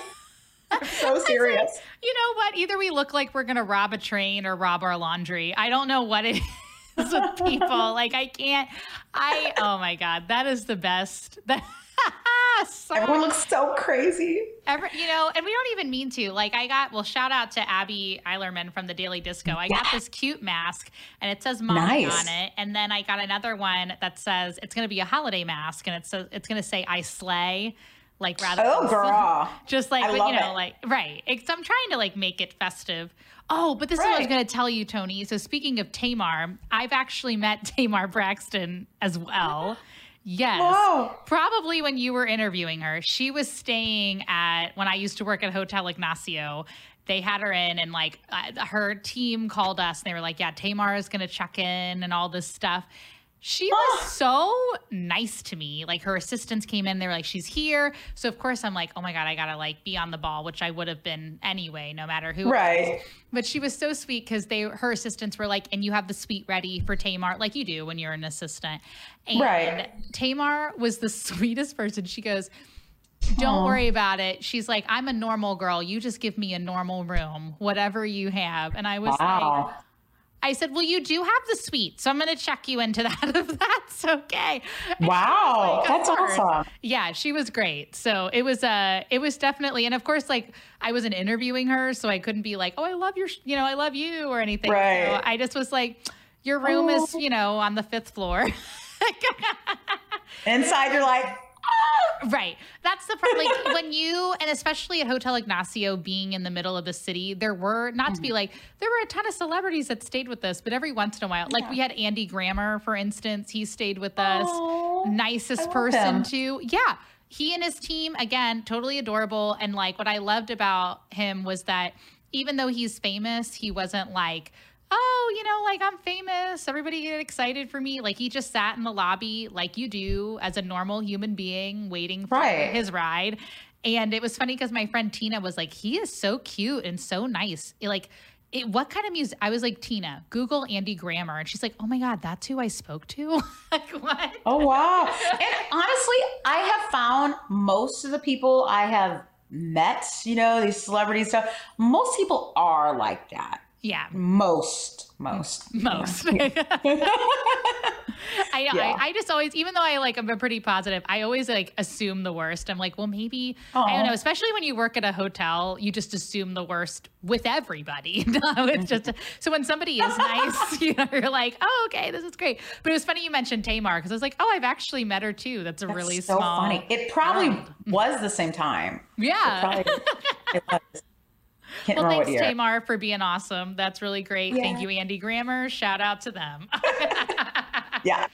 I'm so serious. You know what? Either we look like we're going to rob a train or rob our laundry. I don't know what it is with people. like, I can't. I, oh my God, that is the best. so, Everyone looks so crazy. Every, you know, and we don't even mean to. Like, I got, well, shout out to Abby Eilerman from the Daily Disco. I got this cute mask and it says mommy nice. on it. And then I got another one that says it's going to be a holiday mask and it says, it's going to say I slay like rather oh girl just like but, you know it. like right it's, i'm trying to like make it festive oh but this right. is what i was going to tell you tonee so speaking of tamar i've actually met tamar braxton as well yes Whoa. probably when you were interviewing her she was staying at when i used to work at hotel ignacio they had her in, and like uh, her team called us, and they were like, "Yeah, Tamar is going to check in and all this stuff." She was so nice to me. Like her assistants came in, they were like, "She's here." So of course I'm like, "Oh my god, I gotta like be on the ball," which I would have been anyway, no matter who. it was. Right. But she was so sweet because they her assistants were like, "And you have the suite ready for Tamar, like you do when you're an assistant." And Right. Tamar was the sweetest person. She goes. Don't worry about it. She's like, I'm a normal girl. You just give me a normal room, whatever you have. And I was like, Wow. I said, Well, you do have the suite. So I'm going to check you into that if that's okay. And Wow. was That's course." awesome. Yeah, she was great. So it was, uh, it was definitely, and of course, like I wasn't interviewing her, so I couldn't be like, Oh, I love your, you know, I love you or anything. Right. So I just was like, Your room is, Oh. you know, on the fifth floor. Inside, you're like, Right. That's the part. Like when you, and especially at Hotel Ignacio being in the middle of the city, there were, not Mm-hmm. to be like, there were a ton of celebrities that stayed with us, but every once in a while, like Yeah. we had Andy Grammer, for instance, he stayed with us. "Oh, I Nicest person him." too. Yeah. He and his team, again, totally adorable. And like what I loved about him was that even though he's famous, he wasn't like, oh, you know, like I'm famous. Everybody get excited for me. Like he just sat in the lobby like you do as a normal human being waiting for Right. his ride. And it was funny because my friend Tina was like, he is so cute and so nice. Like, it, what kind of music? I was like, Tina, Google Andy Grammer. And she's like, oh my God, that's who I spoke to? like, what? Oh wow. and honestly, I have found most of the people I have met, you know, these celebrity stuff, most people are like that. Yeah, Most, most. most. I. Yeah. I, I just always, even though I like, I'm a pretty positive, I always like assume the worst. I'm like, well, maybe, I don't know, especially when you work at a hotel, you just assume the worst with everybody. it's just, so when somebody is nice, you know, you're like, oh, okay, this is great. But it was funny you mentioned Tamar because I was like, oh, I've actually met her too. That's a That's really so small. funny. It probably world. was the same time. Yeah. Probably, it was. Can't Well, thanks. Tamar, for being awesome. That's really great. Thank you, Andy Grammer. Shout out to them. Yeah.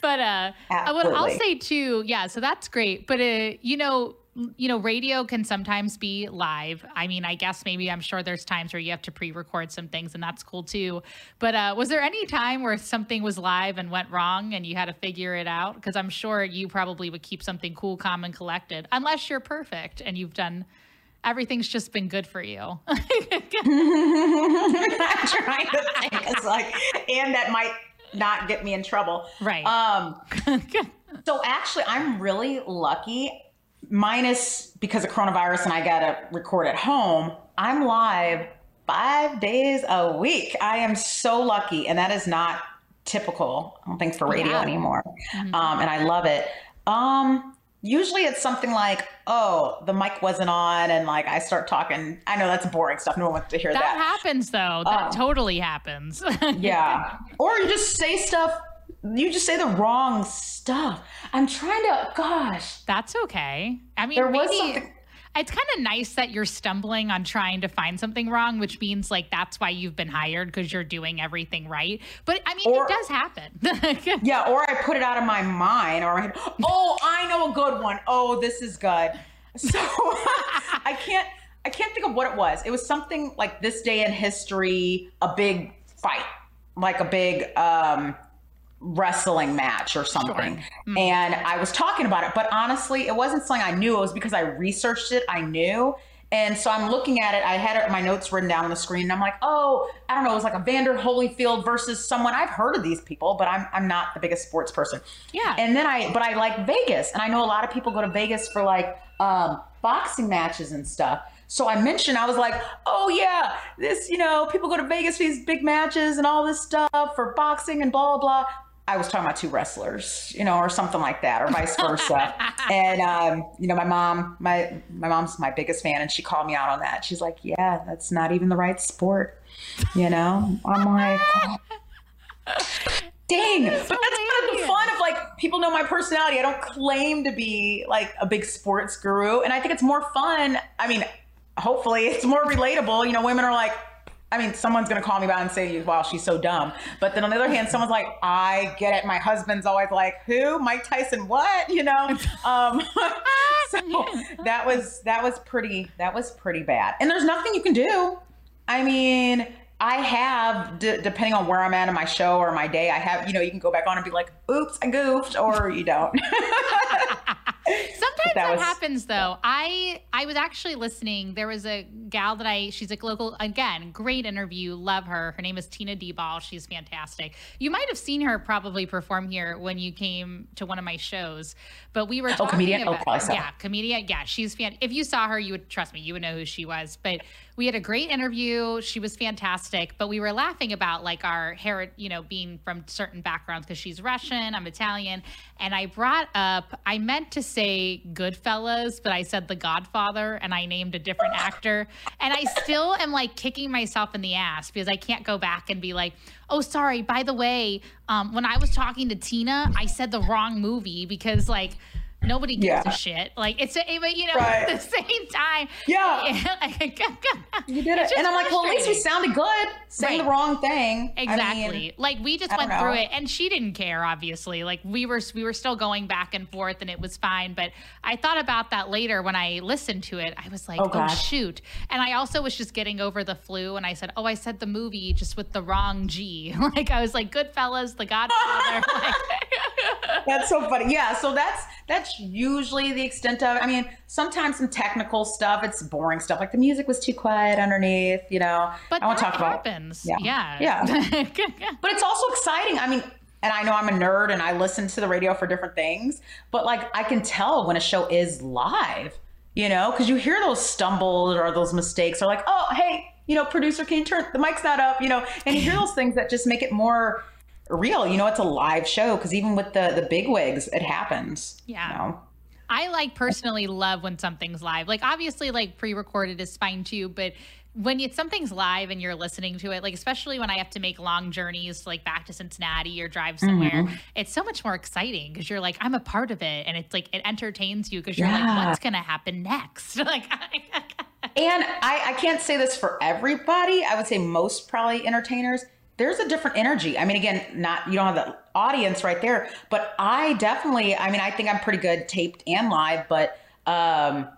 but uh uh, what I'll say too, yeah, so that's great. But uh, you know, you know, radio can sometimes be live. I mean, I guess maybe I'm sure there's times where you have to pre-record some things, and that's cool too. But uh, was there any time where something was live and went wrong, and you had to figure it out? Because I'm sure you probably would keep something cool, calm, and collected, unless you're perfect and you've done everything's just been good for you. I'm trying to think. It's like, and that might not get me in trouble. right. Um, so actually, I'm really lucky. Minus because of coronavirus and I got to record at home. I'm live five days a week. I am so lucky, and that is not typical. I don't think for radio Yeah. anymore. Mhm. Um, and I love it. Um, usually it's something like, oh, the mic wasn't on, and like I start talking. I know that's boring stuff. No one wants to hear that that. happens though. That Um, totally happens. Yeah. or you just say stuff, you just say the wrong stuff. I'm trying to, gosh, That's okay. I mean, there was something. It's kind of nice that you're stumbling on trying to find something wrong, which means like that's why you've been hired because you're doing everything right. But I mean, Or- it does happen. Yeah, or I put it out of my mind, or I, oh, I know a good one. Oh, this is good. So I can't, I can't think of what it was. It was something like this day in history, a big fight, like a big um, wrestling match or something. Mm. And I was talking about it, but honestly, it wasn't something I knew. It was because I researched it. I knew. And so I'm looking at it. I had my notes written down on the screen, and I'm like, oh, I don't know. It was like Evander Holyfield versus someone. I've heard of these people, but I'm I'm not the biggest sports person. yeah. And then I, but I like Vegas, and I know a lot of people go to Vegas for like um, boxing matches and stuff. So I mentioned, I was like, oh yeah, this, you know, people go to Vegas for these big matches and all this stuff for boxing and blah blah. I was talking about two wrestlers, you know, or something like that, or vice versa. and um, you know, my mom, my my mom's my biggest fan, and she called me out on that. She's like, yeah, that's not even the right sport, you know. I'm like. Dang, but that's kind of the fun of like people know my personality. I don't claim to be like a big sports guru, and I think it's more fun. I mean, hopefully, it's more relatable. You know, women are like, I mean, someone's gonna call me back and say, "Wow, she's so dumb." But then on the other hand, someone's like, "I get it." My husband's always like, "Who? Mike Tyson? What?" You know. Um, so that was that was pretty that was pretty bad. And there's nothing you can do. I mean, I have, d- depending on where I'm at in my show or my day, I have, you know, you can go back on and be like, oops, I goofed, or you don't. Sometimes that that, was- happens though. I I was actually listening. There was a gal that I she's a local again, great interview, love her. Her name is Tina Deball. She's fantastic. You might have seen her probably perform here when you came to one of my shows. But we were oh, talking comedian? Oh, about probably so. yeah, comedian. Yeah, she's fan. If you saw her, you would trust me. You would know who she was. But we had a great interview. She was fantastic. But we were laughing about like our hair, you know, being from certain backgrounds because she's Russian, I'm Italian, and I brought up. I meant to say Goodfellas, but I said The Godfather, and I named a different actor. And I still am like kicking myself in the ass because I can't go back and be like, oh, sorry. By the way, um, when I was talking to Tina, I said the wrong movie because like. Nobody gives Yeah. a shit. Like it's a, but you know, Right. at the same time. Yeah. you You did it. And I'm like, well, at least we sounded good saying Right. the wrong thing. I mean, Exactly. like we just I went through it and she didn't care obviously. Like we were we were still going back and forth and it was fine, but I thought about that later when I listened to it. I was like, Oh, "Oh, shoot." And I also was just getting over the flu and I said, "Oh, I said the movie just with the wrong G." like I was like, "Goodfellas, The Godfather." like, That's so funny. Yeah, so that's that's usually the extent of it. I mean, sometimes some technical stuff, it's boring stuff. Like the music was too quiet underneath, you know. but I to talk about happens. Yeah. Yeah. But it's also exciting. I mean, and I know I'm a nerd and I listen to the radio for different things, but like I can tell when a show is live, you know, because you hear those stumbles or those mistakes or like, oh, hey, you know, producer, can you turn the mic's not up, you know, and you hear those things that just make it more real. You know, it's a live show because even with the the big wigs, it happens. Yeah. You know? I like personally love when something's live. Like obviously like pre-recorded is fine too, but when it's something's live and you're listening to it, like especially when I have to make long journeys like back to Cincinnati or drive somewhere, Mm-hmm. it's so much more exciting because you're like I'm a part of it and it's like it entertains you because you're like what's going to happen next? like And I, I can't say this for everybody. I would say most probably entertainers. There's a different energy. I mean, again, not you don't have the audience right there, but I definitely. I mean, I think I'm pretty good taped and live, but um,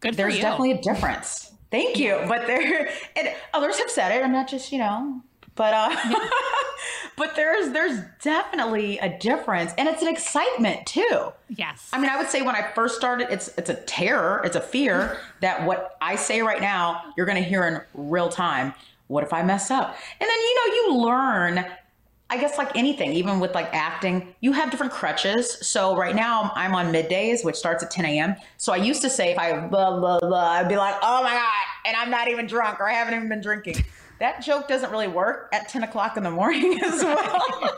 good there's definitely a difference. Thank you. But there, and others have said it. I'm not just you know, but uh, but there's there's definitely a difference, and it's an excitement too. yes. I mean, I would say when I first started, it's it's a terror, it's a fear that what I say right now, you're going to hear in real time. What if I mess up? And then you know, you learn. I guess like anything, even with like acting, you have different crutches. So right now I'm on middays, which starts at 10 a.m. So I used to say if I blah blah blah, I'd be like, oh my god, and I'm not even drunk or I haven't even been drinking. That joke doesn't really work at 10 o'clock in the morning as well.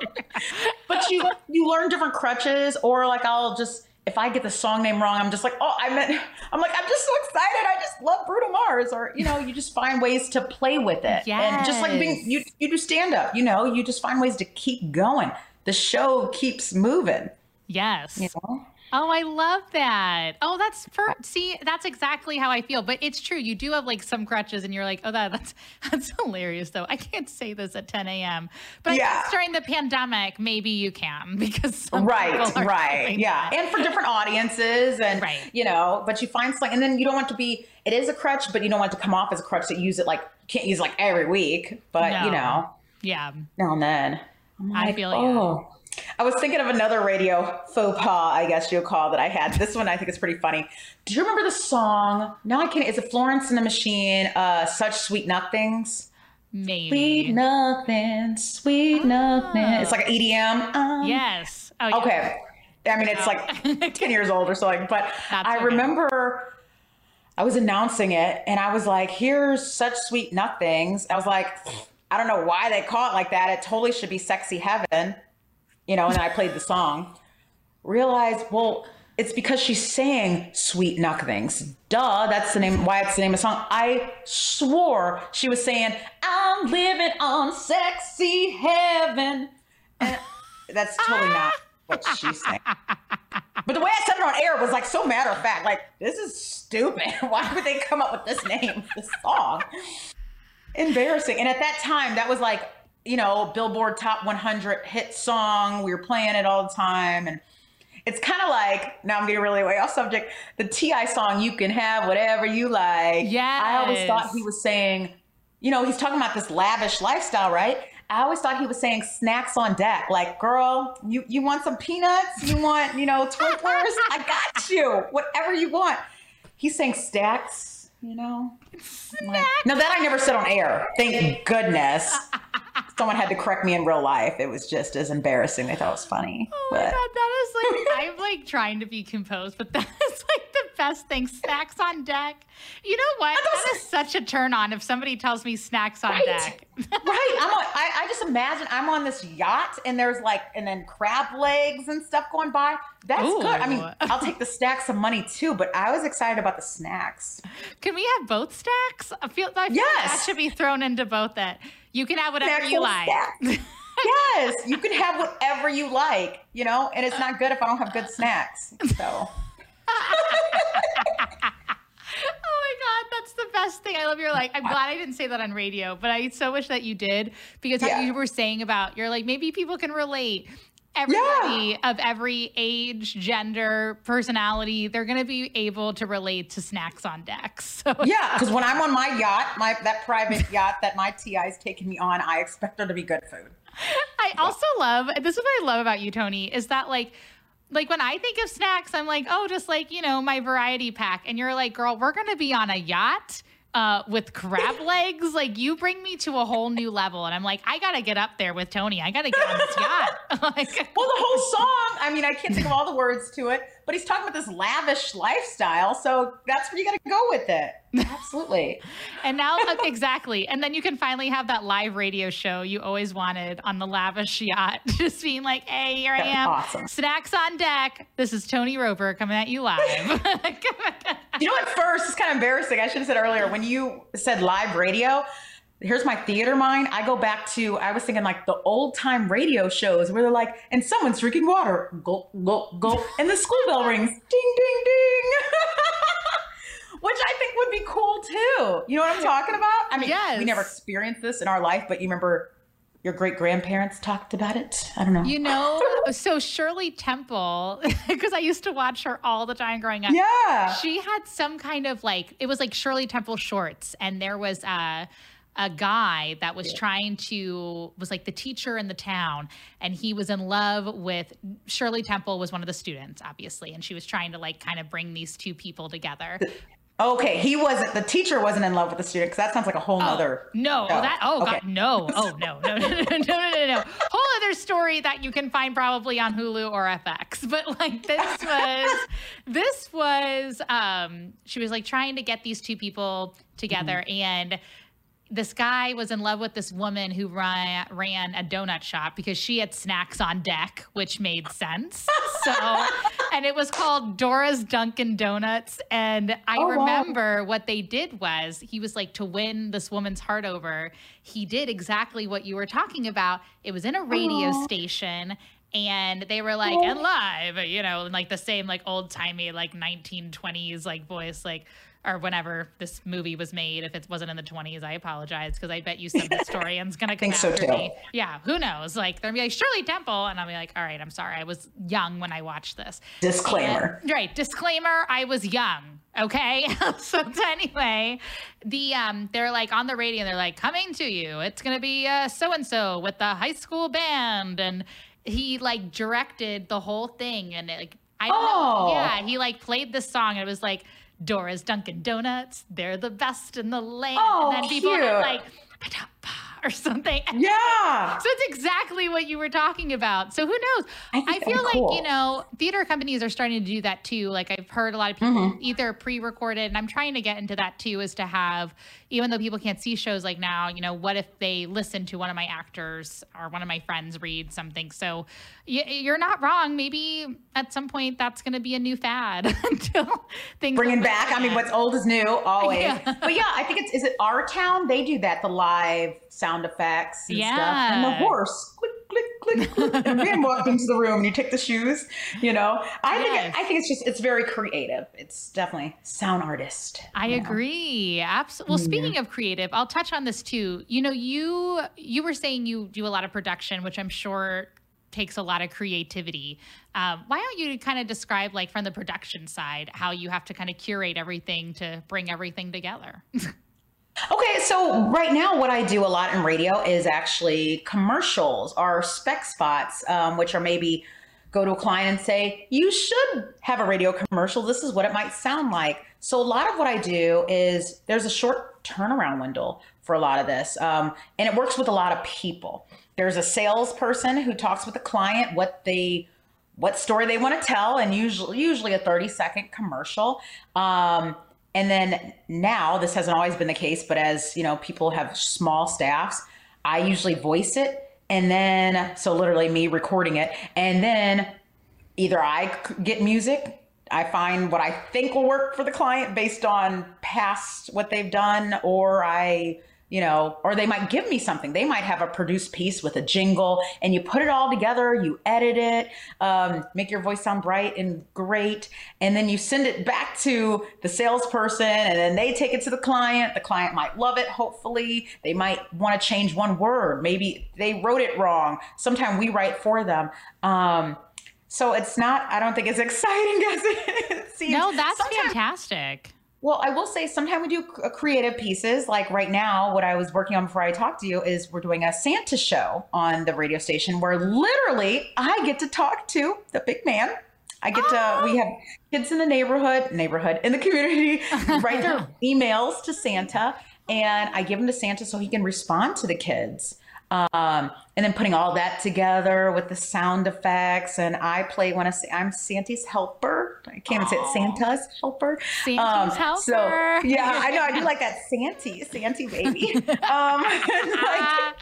but you you learn different crutches, or like I'll just if I get the song name wrong, I'm just like, oh, I meant I'm like, I'm just so excited. I just love Bruno Mars, or you know, you just find ways to play with it, Yeah. and just like being you you do stand up, you know, you just find ways to keep going. The show keeps moving. yes. You know? Oh, I love that. Oh, that's for see, that's exactly how I feel. But it's true. You do have like some crutches, and you're like, oh, that, that's that's hilarious. Though I can't say this at 10 a.m. But I guess during the pandemic, maybe you can because some right people are right yeah that. and for different audiences and Right. you know but you find something and then you don't want to be it is a crutch but you don't want it to come off as a crutch that you use it like can't use it like every week but No. you know yeah. now and then I'm I like, feel ya. oh I was thinking of another radio faux pas, I guess you'll call that I had. This one I think is pretty funny. Do you remember the song? Now I can't. Is it Florence and the Machine? Uh, Such sweet nothings. Maybe. Sweet nothing, sweet nothing. It's like an EDM. Um, Yes. Oh, yeah. Okay. I mean, it's like 10 years old or something, but That's I okay. remember I was announcing it and I was like, here's such sweet nothings. I was like, I don't know why they call it like that. It totally should be sexy heaven, you know, and I played the song. Realized, well, it's because she's saying sweet nothings. Duh, that's the name, why it's the name of the song. I swore she was saying, I'm living on sexy heaven. And that's totally not what she's saying. But the way I said it on air was like so matter of fact. Like, this is stupid. Why would they come up with this name this song? embarrassing. And at that time, that was like, you know, Billboard Top 100 hit song. We were playing it all the time. And it's kind of like, now I'm getting really way off subject, the T.I. song, You Can Have Whatever You Like. Yeah. I always thought he was saying, you know, he's talking about this lavish lifestyle, right? I always thought he was saying snacks on deck. Like, girl, you, you want some peanuts? You want, you know, Twizzlers? I got you. Whatever you want. He's saying stacks, you know? Like, no, that I never said on air. Thank goodness. Someone had to correct me in real life. It was just as embarrassing. They thought it was funny. Oh my god, that is like I'm like trying to be composed, but that is like the best thing. Snacks on deck. You know what? That is such a turn on if somebody tells me snacks on Right. deck. right. I'm on, I, I just imagine I'm on this yacht and there's like, and then crab legs and stuff going by. That's good. I mean, I'll take the stacks of money too, but I was excited about the snacks. Can we have both stacks? I feel, I feel like that Yes. should be thrown into both. That you can have whatever you like. yes, you can have whatever you like, you know, and it's not good if I don't have good snacks. So, Oh my god, that's the best thing. I love your like. I'm glad I didn't say that on radio, but I so wish that you did because Yeah. you were saying about you're like maybe people can relate. Everybody of every age, gender, personality, they're going to be able to relate to snacks on deck. So yeah, because when I'm on my yacht, my that private yacht that my TI's taking me on, I expect there to be good food. I also love this is what I love about you, Tonee, is that like like when I think of snacks, I'm like, oh, just like, you know, my variety pack. And you're like, girl, we're gonna be on a yacht uh with crab legs. Like you bring me to a whole new level. And I'm like, I gotta get up there with Tonee. I gotta get on this yacht. like Well, the whole song, I mean, I can't think of all the words to it, but he's talking about this lavish lifestyle. So that's where you got to go with it. Absolutely. and now exactly. And then you can finally have that live radio show you always wanted on the lavish yacht. Just being like, hey, here I am. awesome. Snacks on deck. This is Tonee Roper coming at you live. You know, at first, it's kind of embarrassing. I should have said earlier when you said live radio. Here's my theater mind. I go back to, I was thinking like the old time radio shows where they're like, and someone's drinking water, gulp, gulp, gulp, and the school bell rings, ding, ding, ding. Which I think would be cool too. You know what I'm talking about? I mean, Yes. we never experienced this in our life, but you remember your great grandparents talked about it? I don't know. You know, so Shirley Temple, because I used to watch her all the time growing up. yeah. She had some kind of like, it was like Shirley Temple shorts, and there was a, a guy that was trying to, was like the teacher in the town, and he was in love with Shirley Temple, was one of the students, obviously, and she was trying to like kind of bring these two people together. Okay, he wasn't, the teacher wasn't in love with the student because that sounds like a whole nother. No, show. that oh Okay. god, no, oh no, no, no, no, no, no, no, no. Whole other story that you can find probably on Hulu or FX. But like this was, this was, um, she was like trying to get these two people together, and this guy was in love with this woman who ran, ran a donut shop because she had snacks on deck, which made sense. So, and it was called Dora's Dunkin' Donuts. And I Oh, wow. remember what they did was he was like to win this woman's heart over. He did exactly what you were talking about. It was in a radio station. And they were like, oh. and live, you know, in like the same like old timey, like 1920s like voice, like or whenever this movie was made. If it wasn't in the 20s, I apologize because I bet you some historian's gonna come think so, after too. me. Yeah, who knows? Like they're gonna be like Shirley Temple, and I'll be like, all right, I'm sorry, I was young when I watched this. Disclaimer. And- right, disclaimer, I was young. Okay, so anyway, the um, they're like on the radio, and they're like coming to you. It's gonna be uh, so and so with the high school band, and he like directed the whole thing, and it, like I don't Oh. know, yeah, he like played this song, and it was like Dora's Dunkin' Donuts, they're the best in the land, Oh, and then people cute. like "Pa-da-pa," or something. Yeah. So it's exactly what you were talking about. So who knows? I I, feel like, cool. you know, theater companies are starting to do that too. Like I've heard a lot of people Mm-hmm. either pre-recorded and I'm trying to get into that too is to have even though people can't see shows like now, you know, what if they listen to one of my actors or one of my friends read something. So y- you're not wrong. Maybe at some point that's going to be a new fad until things Bringing back, I mean, what's old is new, always. Yeah. But yeah, I think it's, is it Our Town? They do that, the live sound effects and stuff. And the Yeah. horse, click, click, click. and man walked into the room and you take the shoes, you know. I Yes. think I think it's just it's very creative. It's definitely sound artist. I agree. Absolutely. Well, speaking of creative, I'll touch on this too. You know, you you were saying you do a lot of production, which I'm sure takes a lot of creativity. Um, why don't you kind of describe, like, from the production side, how you have to kind of curate everything to bring everything together? Okay, so right now, what I do a lot in radio is actually commercials or spec spots, um, which are maybe go to a client and say, you should have a radio commercial. This is what it might sound like. So, a lot of what I do is there's a short turnaround window for a lot of this, um, and it works with a lot of people. There's a salesperson who talks with the client what they what story they want to tell and usually usually a 30 second commercial um, and then now this hasn't always been the case but as you know people have small staffs i usually voice it and then so literally me recording it. And then either I get music i find what i think will work for the client based on past what they've done or i you know or they might give me something. They might have a produced piece with a jingle and you put it all together you edit it um, make your voice sound bright and great and then you send it back to the salesperson and then they take it to the client. The client might love it hopefully. They might want to change one word. Maybe they wrote it wrong. Sometimes we write for them. Um, so it's not i don't think it's exciting as it seems. No, that's Sometimes- fantastic. Well, I will say sometimes we do uh, creative pieces. Like right now, what I was working on before I talked to you is we're doing a Santa show on the radio station where literally I get to talk to the big man. I get to, we oh! have kids in the neighborhood, neighborhood, in the community write their emails to Santa and I give them to Santa so he can respond to the kids. Um, and then putting all that together with the sound effects, and I play one of I'm Santa's helper. I can't even say it, Santa's helper. Santa's helper. So yeah, I know I do like that Santy, Santy baby. um, like,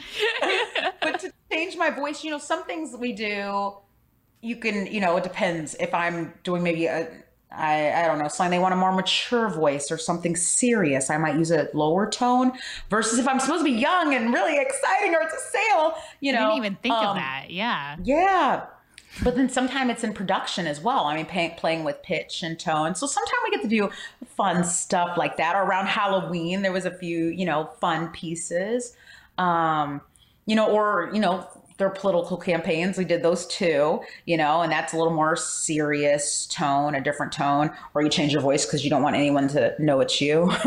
but to change my voice, you know, some things we do, you can, you know, it depends if I'm doing maybe a, I, I don't know, slang, they want a more mature voice or something serious. I might use a lower tone versus if I'm supposed to be young and really exciting or it's a sale, you know. I didn't even think of um, that. Yeah. Yeah. But then sometimes it's in production as well. I mean, pay, playing with pitch and tone. So sometimes we get to do fun stuff like that. Or around Halloween, there was a few, you know, fun pieces. Um, you know, or, you know, their political campaigns. We did those too, you know, and that's a little more serious tone, a different tone, or you change your voice because you don't want anyone to know it's you.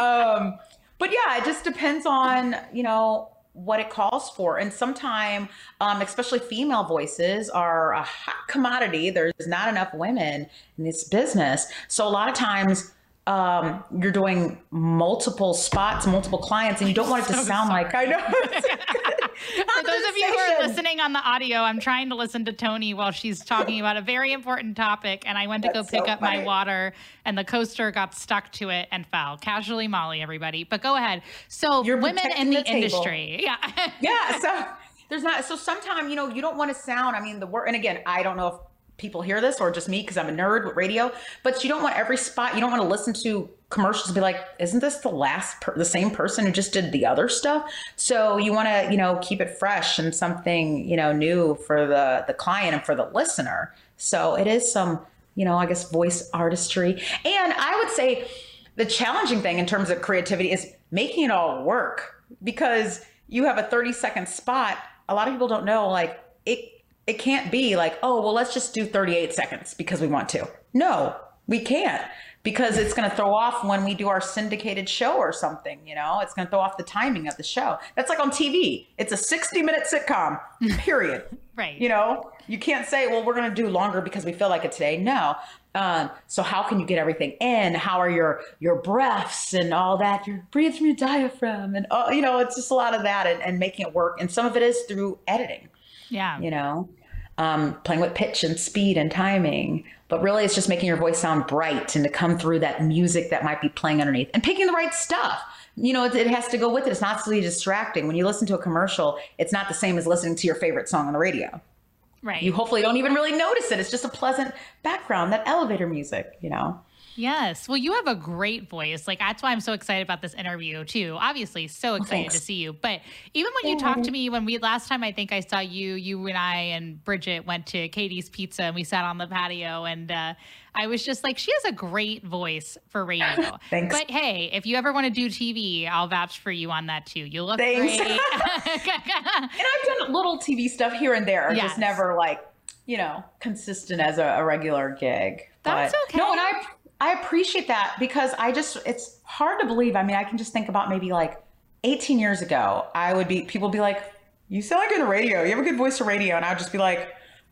um, but yeah, it just depends on you know what it calls for, and sometimes, um, especially female voices are a hot commodity. There's not enough women in this business, so a lot of times. Um, you're doing multiple spots, multiple clients, and you don't want it to so sound like I know. For those of you who are listening on the audio, I'm trying to listen to Tonee while she's talking about a very important topic. And I went to That's go pick so up my water, and the coaster got stuck to it and fell. Casually, Molly, everybody. But go ahead. So, You're women in the, the industry. Yeah. yeah so there's not so sometimes you know you don't want to sound i mean the word and again i don't know if people hear this or just me because i'm a nerd with radio but you don't want every spot you don't want to listen to commercials and be like isn't this the last per- the same person who just did the other stuff? So you want to you know keep it fresh and something you know new for the the client and for the listener. So it is some you know i guess voice artistry. And i would say the challenging thing in terms of creativity is making it all work because you have a 30 second spot. A lot of people don't know like it it can't be like oh well let's just do 38 seconds because we want to. No we can't because it's going to throw off when we do our syndicated show or something you know? It's going to throw off the timing of the show. That's like on tv it's a 60 minute sitcom period. Right. you know? You can't say well we're going to do longer because we feel like it today. No. Um, so how can you get everything in? How are your your breaths and all that? You breathe from your diaphragm and oh, you know it's just a lot of that and, and making it work. And some of it is through editing yeah. you know um, playing with pitch and speed and timing. But really it's just making your voice sound bright and to come through that music that might be playing underneath and picking the right stuff. You know it, it has to go with it. It's not really distracting. When you listen to a commercial it's not the same as listening to your favorite song on the radio. Right. you hopefully don't even really notice it. It's just a pleasant background that elevator music you know Yes. Well, you have a great voice. Like that's why I'm so excited about this interview too. Obviously, so excited to see you. But even when you talked to me when we last time I think I saw you, you and I and Bridget went to Katie's Pizza and we sat on the patio and uh, I was just like, she has a great voice for radio. Thanks. But hey, if you ever want to do TV, I'll vouch for you on that too. You look Thanks. great. And I've done little TV stuff here and there, Yes. just never like, you know, consistent as a, a regular gig. That's But- okay. No, and I I appreciate that because I just it's hard to believe. I mean, I can just think about maybe like 18 years ago, I would be people would be like, "You sound like good radio. You have a good voice for radio," and I would just be like,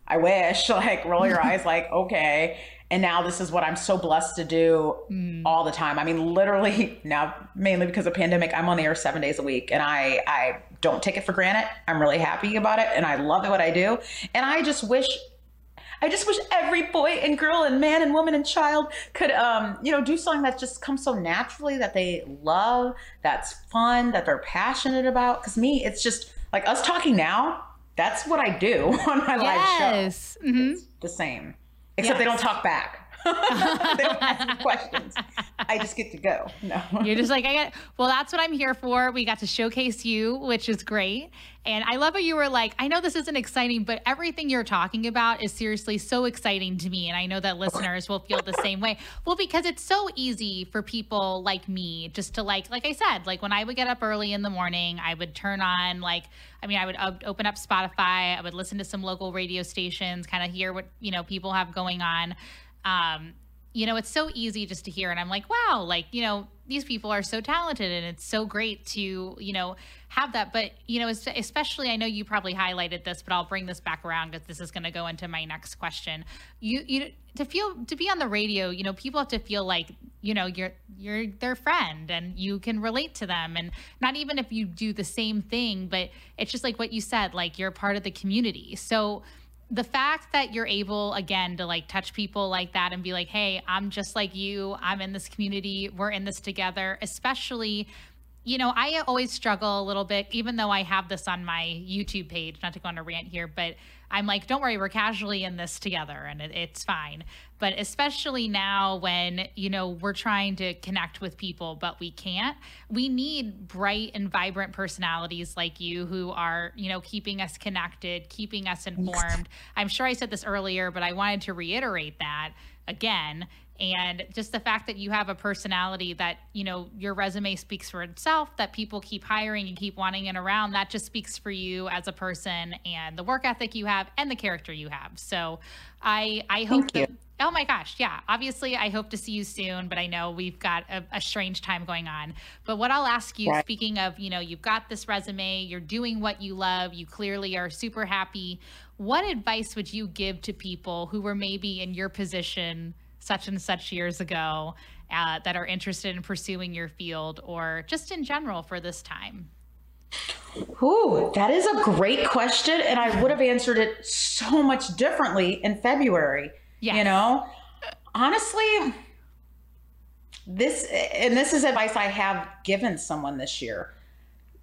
"I wish." Like roll your eyes, like okay. And now this is what I'm so blessed to do Mm. all the time. I mean, literally now, mainly because of pandemic, I'm on the air seven days a week, and I I don't take it for granted. I'm really happy about it, and I love what I do. And I just wish I just wish every boy and girl and man and woman and child could, um, you know, do something that just comes so naturally that they love, that's fun, that they're passionate about. Because me, it's just like us talking now. That's what I do on my live show. yes. hmm The same, except they don't talk back. they don't ask me questions. I just get to go. No. You're just like, I get, well, that's what I'm here for. We got to showcase you, which is great. And I love how you were like, I know this isn't exciting, but everything you're talking about is seriously so exciting to me. And I know that listeners will feel the same way. Well, because it's so easy for people like me just to like, like I said, like when I would get up early in the morning, I would turn on like, I mean, I would op- open up Spotify, I would listen to some local radio stations, kind of hear what, you know, people have going on. Um, you know, it's so easy just to hear. And I'm like, wow, like, you know, these people are so talented and it's so great to, you know, have that. But, you know, especially, I know you probably highlighted this, but I'll bring this back around because this is going to go into my next question. You, you, to feel, to be on the radio, you know, people have to feel like, you know, you're, you're their friend and you can relate to them. And not even if you do the same thing, but it's just like what you said, like you're part of the community. So, the fact that you're able again to like touch people like that and be like hey i'm just like you. I'm in this community. We're in this together. Especially you know i always struggle a little bit even though i have this on my youtube page not to go on a rant here but i'm like don't worry we're casually in this together and it, it's fine. But especially now when you know we're trying to connect with people but we can't we need bright and vibrant personalities like you who are you know keeping us connected keeping us informed. I'm sure i said this earlier but i wanted to reiterate that again and just the fact that you have a personality that you know your resume speaks for itself that people keep hiring and keep wanting it around that just speaks for you as a person and the work ethic you have and the character you have so i i hope Thank you. that Oh my gosh, yeah. Obviously, I hope to see you soon, but I know we've got a, a strange time going on. But what I'll ask you, Right. speaking of, you know, you've got this resume, you're doing what you love, you clearly are super happy. What advice would you give to people who were maybe in your position such and such years ago uh, that are interested in pursuing your field or just in general for this time? Ooh, that is a great question. And I would have answered it so much differently in February. Yes. You know, honestly, this, and this is advice I have given someone this year.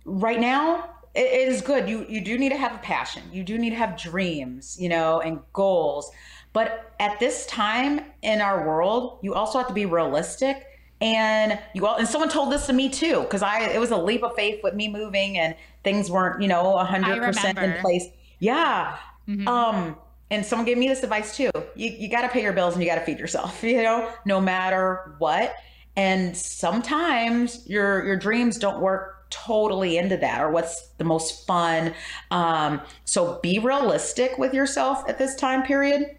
Right now, it, it is good. You, you do need to have a passion, you do need to have dreams, you know, and goals. But at this time in our world, you also have to be realistic. And you all, and someone told this to me too, because I it was a leap of faith with me moving and things weren't, you know, hundred percent in place. Yeah. Mhm. Um, and someone gave me this advice too. You you got to pay your bills and you got to feed yourself. You know, no matter what. And sometimes your your dreams don't work totally into that or what's the most fun. Um, so be realistic with yourself at this time period.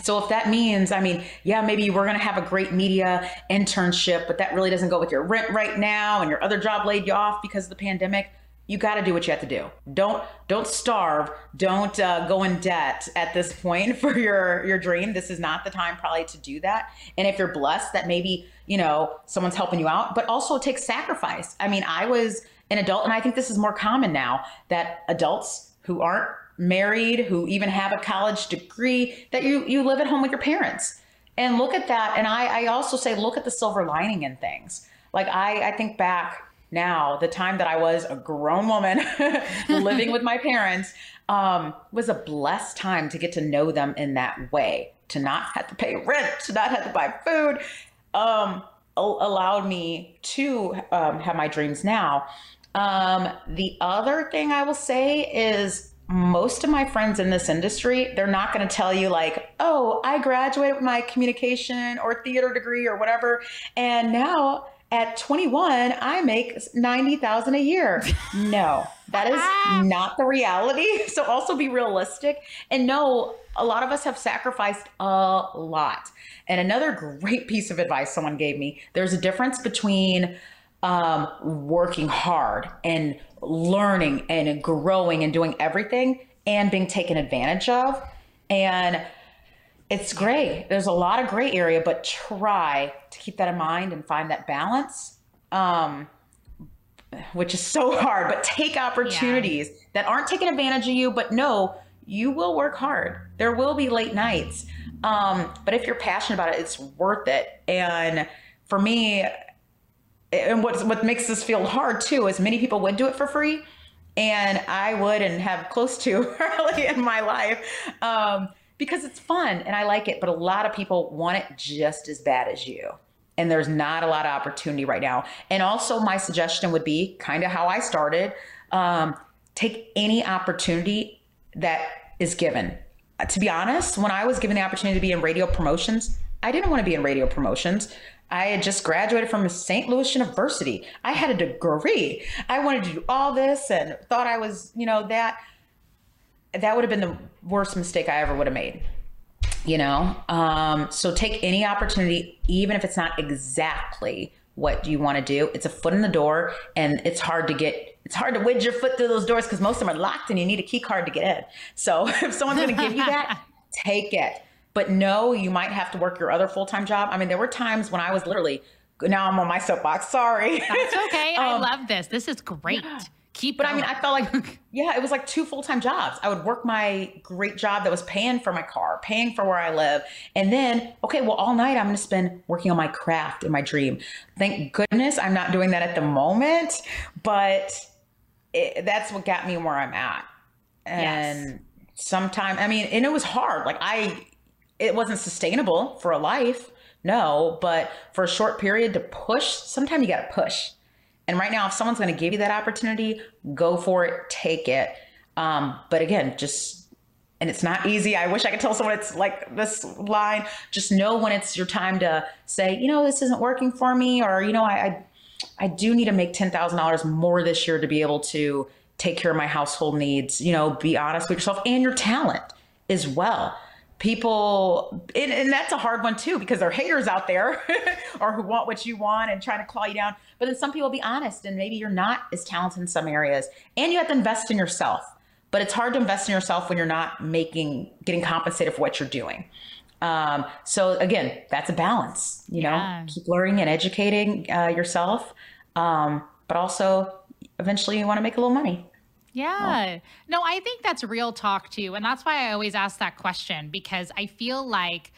So if that means, I mean, yeah, maybe we're going to have a great media internship, but that really doesn't go with your rent right now and your other job laid you off because of the pandemic. You got to do what you have to do. Don't don't starve. Don't uh, go in debt at this point for your your dream. This is not the time probably to do that. And if you're blessed that maybe you know someone's helping you out, but also take sacrifice. I mean, I was an adult, and I think this is more common now that adults who aren't married, who even have a college degree, that you you live at home with your parents. And look at that. And I, I also say look at the silver lining in things. Like I, I think back now, the time that I was a grown woman living with my parents um, was a blessed time to get to know them in that way, to not have to pay rent, to not have to buy food. um, allowed me to um, have my dreams now. Um, the other thing I will say is most of my friends in this industry, they're not going to tell you like, "Oh, I graduated with my communication or theater degree or whatever, and now at 21 I make 90,000 a year." No, that is not the reality. So also be realistic and know a lot of us have sacrificed a lot. And another great piece of advice someone gave me, there's a difference between um, working hard and learning and growing and doing everything and being taken advantage of. And it's great. There's a lot of gray area, but try to keep that in mind and find that balance, um, which is so hard. But take opportunities yeah. that aren't taking advantage of you, but no, you will work hard. There will be late nights. Um, but if you're passionate about it, it's worth it. And for me, and what what makes this feel hard too is many people would do it for free, and I would and have close to early in my life um, because it's fun and I like it. But a lot of people want it just as bad as you, and there's not a lot of opportunity right now. And also, my suggestion would be kind of how I started: um, take any opportunity that is given. To be honest, when I was given the opportunity to be in radio promotions, I didn't want to be in radio promotions. I had just graduated from St. Louis University. I had a degree. I wanted to do all this and thought I was, you know, that that would have been the worst mistake I ever would have made. You know, um, so take any opportunity, even if it's not exactly what you want to do. It's a foot in the door, and it's hard to get. It's hard to wedge your foot through those doors because most of them are locked, and you need a key card to get in. So if someone's going to give you that, take it but no, you might have to work your other full time job. I mean, there were times when I was literally, now I'm on my soapbox. Sorry. That's okay. um, I love this. This is great. Yeah. Keep but going. I mean, I felt like, yeah, it was like two full time jobs. I would work my great job that was paying for my car, paying for where I live. And then, okay, well, all night I'm going to spend working on my craft and my dream. Thank goodness I'm not doing that at the moment, but it, that's what got me where I'm at. And yes. sometimes, I mean, and it was hard. Like, I, it wasn't sustainable for a life, no, but for a short period to push, sometimes you got to push. And right now, if someone's going to give you that opportunity, go for it, take it. Um, but again, just, and it's not easy. I wish I could tell someone it's like this line. Just know when it's your time to say, you know, this isn't working for me, or, you know, I, I, I do need to make $10,000 more this year to be able to take care of my household needs. You know, be honest with yourself and your talent as well people and, and, that's a hard one too because there are haters out there or who want what you want and trying to claw you down. But then some people be honest and maybe you're not as talented in some areas. And you have to invest in yourself. But it's hard to invest in yourself when you're not making getting compensated for what you're doing. Um, so again that's a balance you yeah. know keep learning and educating uh, yourself. Um, but also eventually you want to make a little money yeah. Oh. No, I think that's real talk too. And that's why I always ask that question because I feel like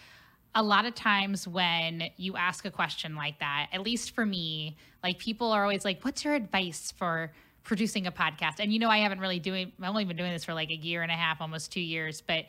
a lot of times when you ask a question like that, at least for me, like people are always like, what's your advice for producing a podcast? And you know, I haven't really doing, I've only been doing this for like a year and a half, almost two years, but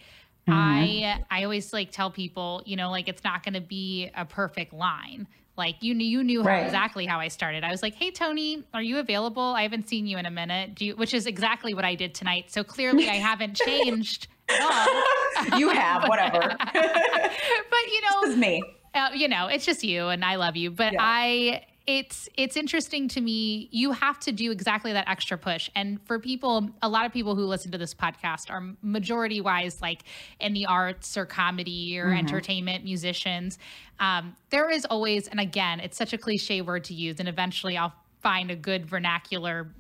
mm-hmm. I, I always like tell people, you know, like it's not going to be a perfect line. Like you knew you knew right. how, exactly how I started. I was like, "Hey Tonee, are you available? I haven't seen you in a minute." Do you, which is exactly what I did tonight. So clearly, I haven't changed at all. you have whatever. but you know, it's me. Uh, you know, it's just you, and I love you. But yeah. I it's it's interesting to me you have to do exactly that extra push and for people a lot of people who listen to this podcast are majority wise like in the arts or comedy or mm-hmm. entertainment musicians um, there is always and again it's such a cliche word to use and eventually i'll find a good vernacular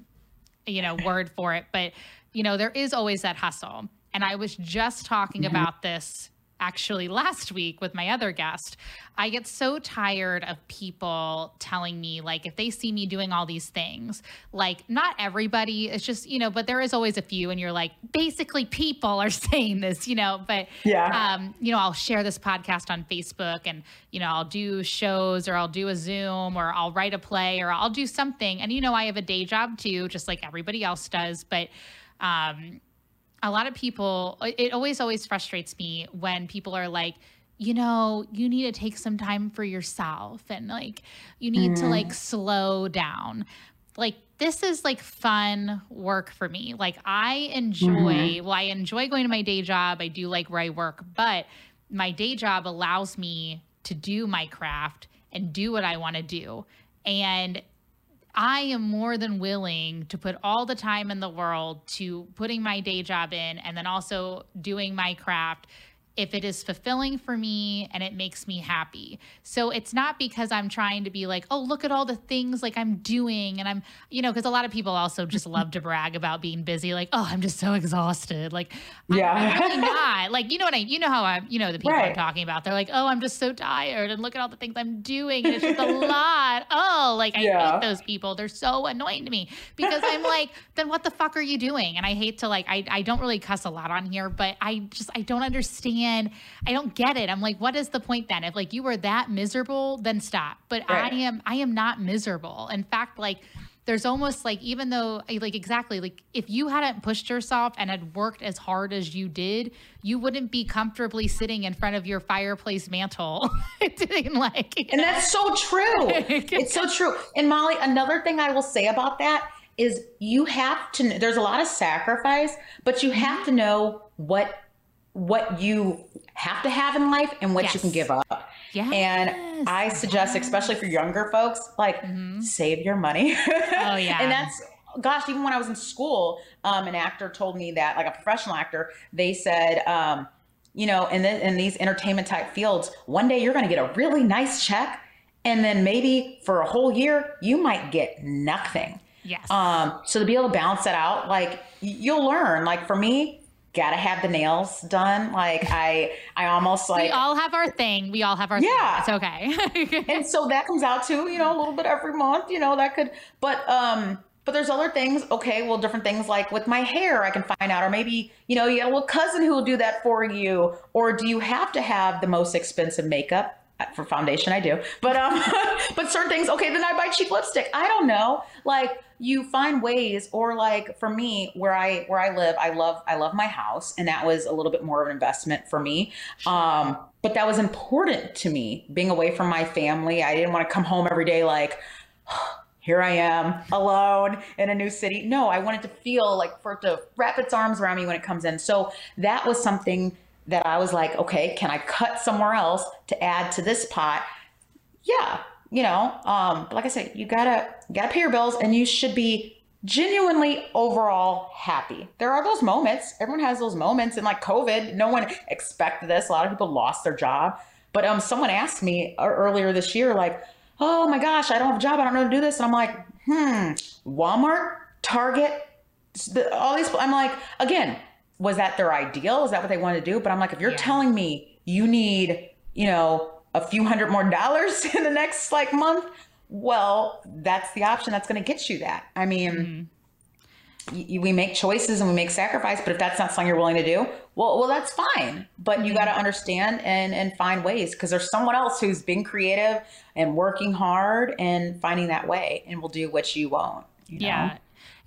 you know word for it but you know there is always that hustle and i was just talking mm-hmm. about this actually last week with my other guest, I get so tired of people telling me, like, if they see me doing all these things, like, not everybody, it's just, you know, but there is always a few, and you're like, basically, people are saying this, you know, but, yeah, um, you know, I'll share this podcast on Facebook and, you know, I'll do shows or I'll do a Zoom or I'll write a play or I'll do something. And, you know, I have a day job too, just like everybody else does, but, um, a lot of people it always always frustrates me when people are like you know, you need to take some time for yourself and like you need mm. to like slow down. Like this is like fun work for me. Like I enjoy, mm-hmm. well, I enjoy going to my day job. I do like where I work, but my day job allows me to do my craft and do what I want to do. And I am more than willing to put all the time in the world to putting my day job in and then also doing my craft if it is fulfilling for me and it makes me happy. So it's not because I'm trying to be like, oh, look at all the things like I'm doing. And I'm, you know, because a lot of people also just love to brag about being busy, like, oh, I'm just so exhausted. Like, yeah. I'm really not. Like, you know what I, you know how I'm, you know, the people right. I'm talking about. They're like, oh, I'm just so tired. And look at all the things I'm doing. And it's just a lot. Oh, like I yeah. hate those people. They're so annoying to me because I'm like, then what the fuck are you doing? And I hate to like, I, I don't really cuss a lot on here, but I just, I don't understand and I don't get it. I'm like, what is the point then? If like you were that miserable, then stop. But right. I am I am not miserable. In fact, like there's almost like even though like exactly like if you hadn't pushed yourself and had worked as hard as you did you wouldn't be comfortably sitting in front of your fireplace mantle doing like and know? that's so true it's so true and molly another thing i will say about that is you have to there's a lot of sacrifice but you have mm-hmm. to know what what you have to have in life and what yes. you can give up. Yes. And I suggest, especially for younger folks, like mm-hmm. save your money. Oh yeah. and that's gosh, even when I was in school, um, an actor told me that, like a professional actor, they said, um, you know, in, the, in these entertainment type fields, one day you're going to get a really nice check, and then maybe for a whole year you might get nothing. Yes. Um, so to be able to balance that out, like you'll learn. Like for me, gotta have the nails done. Like I, I almost like we all have our thing. We all have our yeah. Thing. It's okay. and so that comes out to you know a little bit every month. You know that could, but um, but there's other things. Okay, well, different things like with my hair, I can find out, or maybe you know, you have a little cousin who will do that for you, or do you have to have the most expensive makeup? For foundation, I do, but um, but certain things. Okay, then I buy cheap lipstick. I don't know, like you find ways or like for me where i where i live i love i love my house and that was a little bit more of an investment for me. Um but that was important to me being away from my family. I didn't want to come home every day like here i am alone in a new city. No i wanted to feel like for it to wrap its arms around me when it comes in. So that was something that i was like okay can i cut somewhere else to add to this pot yeah you know, um, but like I said, you gotta you gotta pay your bills, and you should be genuinely overall happy. There are those moments. Everyone has those moments, and like COVID, no one expected this. A lot of people lost their job. But um, someone asked me earlier this year, like, "Oh my gosh, I don't have a job. I don't know how to do this." And I'm like, "Hmm, Walmart, Target, all these." I'm like, again, was that their ideal? Is that what they wanted to do? But I'm like, if you're yeah. telling me you need, you know, a few hundred more dollars in the next like month, well, that's the option that's going to get you that. I mean, mm-hmm. we make choices and we make sacrifice, but if that's not something you're willing to do, well, well, that's fine. But mm-hmm. you got to understand and and find ways because there's someone else who's being creative and working hard and finding that way, and will do what you won't. You know? Yeah,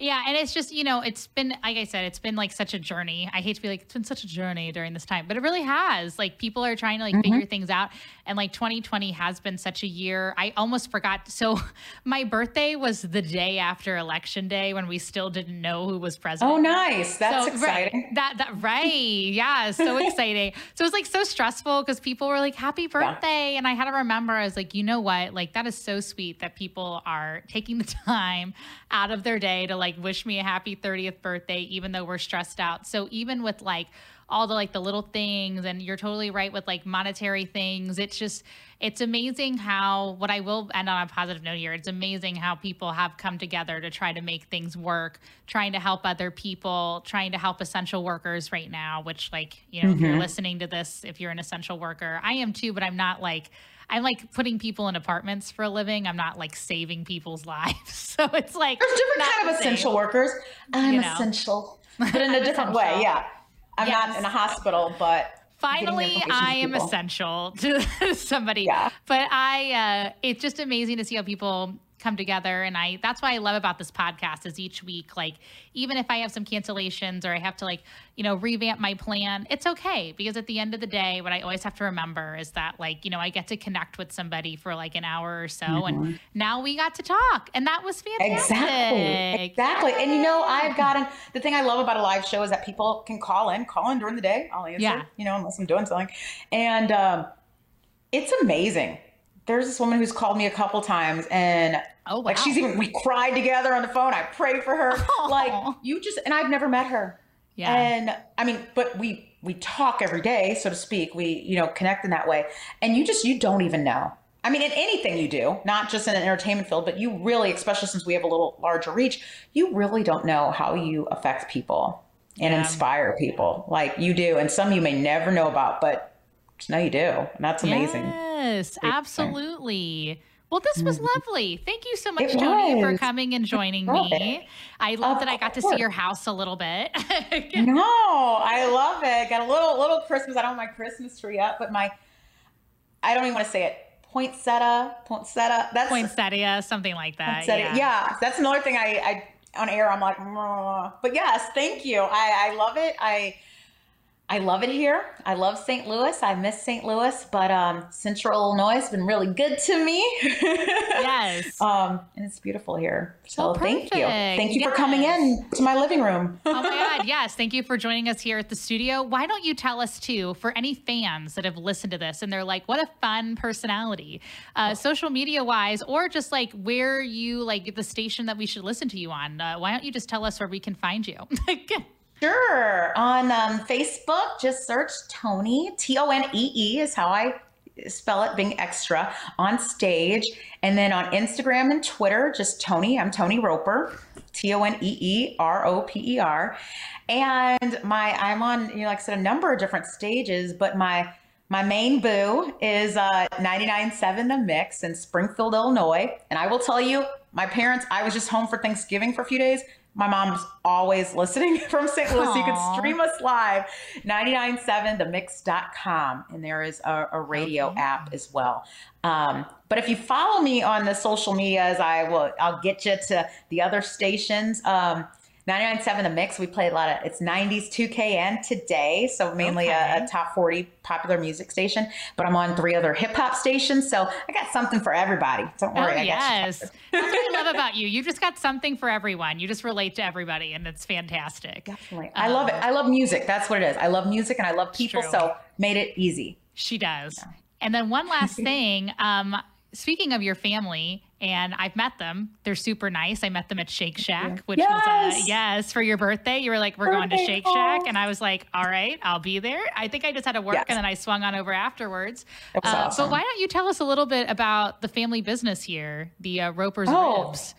yeah, and it's just, you know, it's been like I said, it's been like such a journey. I hate to be like it's been such a journey during this time, but it really has. Like people are trying to like mm-hmm. figure things out and like 2020 has been such a year. I almost forgot. So my birthday was the day after election day when we still didn't know who was president. Oh, nice. That's so, exciting. Right, that that right. Yeah, so exciting. So it was like so stressful because people were like happy birthday yeah. and I had to remember I was like, "You know what? Like that is so sweet that people are taking the time out of their day to like like wish me a happy 30th birthday even though we're stressed out so even with like all the like the little things and you're totally right with like monetary things it's just it's amazing how what i will end on a positive note here it's amazing how people have come together to try to make things work trying to help other people trying to help essential workers right now which like you know mm-hmm. if you're mm-hmm. listening to this if you're an essential worker i am too but i'm not like I'm like putting people in apartments for a living. I'm not like saving people's lives. So it's like there's different kind of essential workers. I'm you know. essential, but in a different way. Yeah, I'm yes. not in a hospital, but finally i am essential to somebody yeah. but i uh, it's just amazing to see how people come together and i that's why i love about this podcast is each week like even if i have some cancellations or i have to like you know revamp my plan it's okay because at the end of the day what i always have to remember is that like you know i get to connect with somebody for like an hour or so Mm-hmm. and now we got to talk and that was fantastic Exactly. Exactly. And you know, I've gotten the thing I love about a live show is that people can call in, call in during the day. I'll answer, Yeah. you know, unless I'm doing something. And um, it's amazing. There's this woman who's called me a couple times and Oh, like she's even we cried together on the phone. I prayed for her. Like you just and I've never met her. Yeah. And I mean, but we we talk every day, so to speak. We, you know, connect in that way. And you just you don't even know. I mean, in anything you do, not just in an entertainment field, but you really, especially since we have a little larger reach, you really don't know how you affect people and Yeah. inspire people like you do. And some you may never know about, but just know you do. And that's amazing. Yes, uh, absolutely. Well, this was mm-hmm. lovely. Thank you so much, Tonee, for coming and joining Love me. I love Of that I got to see your house a little bit. No, I love it. Got a little little Christmas. I don't have my Christmas tree up, but my I don't even want to say it. Poinsettia, poinsettia. That's Poinsettia, something like that. poinsettia. Yeah. that's another thing I, I on air. I'm like, "Mwah." but yes, thank you. I I love it. I I love it here. I love St. Louis. I miss St. Louis, but um, Central Illinois has been really good to me. Yes. Um, and it's beautiful here. So Oh, thank you. Thank you for coming in to my living room. oh my God. Yes. Thank you for joining us here at the studio. Why don't you tell us, too, for any fans that have listened to this and they're like, what a fun personality, uh, social media wise, or just like where you like the station that we should listen to you on? Uh, why don't you just tell us where we can find you? Sure. On um, Facebook, just search Tonee. T O N E E is how I spell it, being extra on stage. And then on Instagram and Twitter, just Tonee. I'm Tonee Roper. T O N E E R O P E R. And my I'm on, you know, like I said, a number of different stages, but my my main boo is uh 99.7 The Mix in Springfield, Illinois. And I will tell you, my parents, I was just home for Thanksgiving for a few days. My mom's always listening from St. Louis. You can stream us live, 997themix.com. And there is a, a radio Okay. app as well. Um, but if you follow me on the social medias, I will, I'll get you to the other stations. Um, 997 The Mix, we play a lot of, it's 90s 2K, and today. So mainly a, Okay. a top 40 popular music station, but I'm on three other hip hop stations. So I got something for everybody. Don't Oh, worry. I got you yes. That's what I love about you. You just got something for everyone. You just relate to everybody, and it's fantastic. Definitely. I love it. I love music. That's what it is. I love music and I love people. true. So made it easy. She does. And then one last thing. Um, speaking of your family, and I've met them. They're super nice. I met them at Shake Shack, which was uh, Yes. yes for your birthday. You were like, "We're going to Shake. Shack," and I was like, "All right, I'll be there." I think I just had to work, Yes. and then I swung on over afterwards. Uh, awesome. But why don't you tell us a little bit about the family business here, the uh, Roper's Oh. Ribs?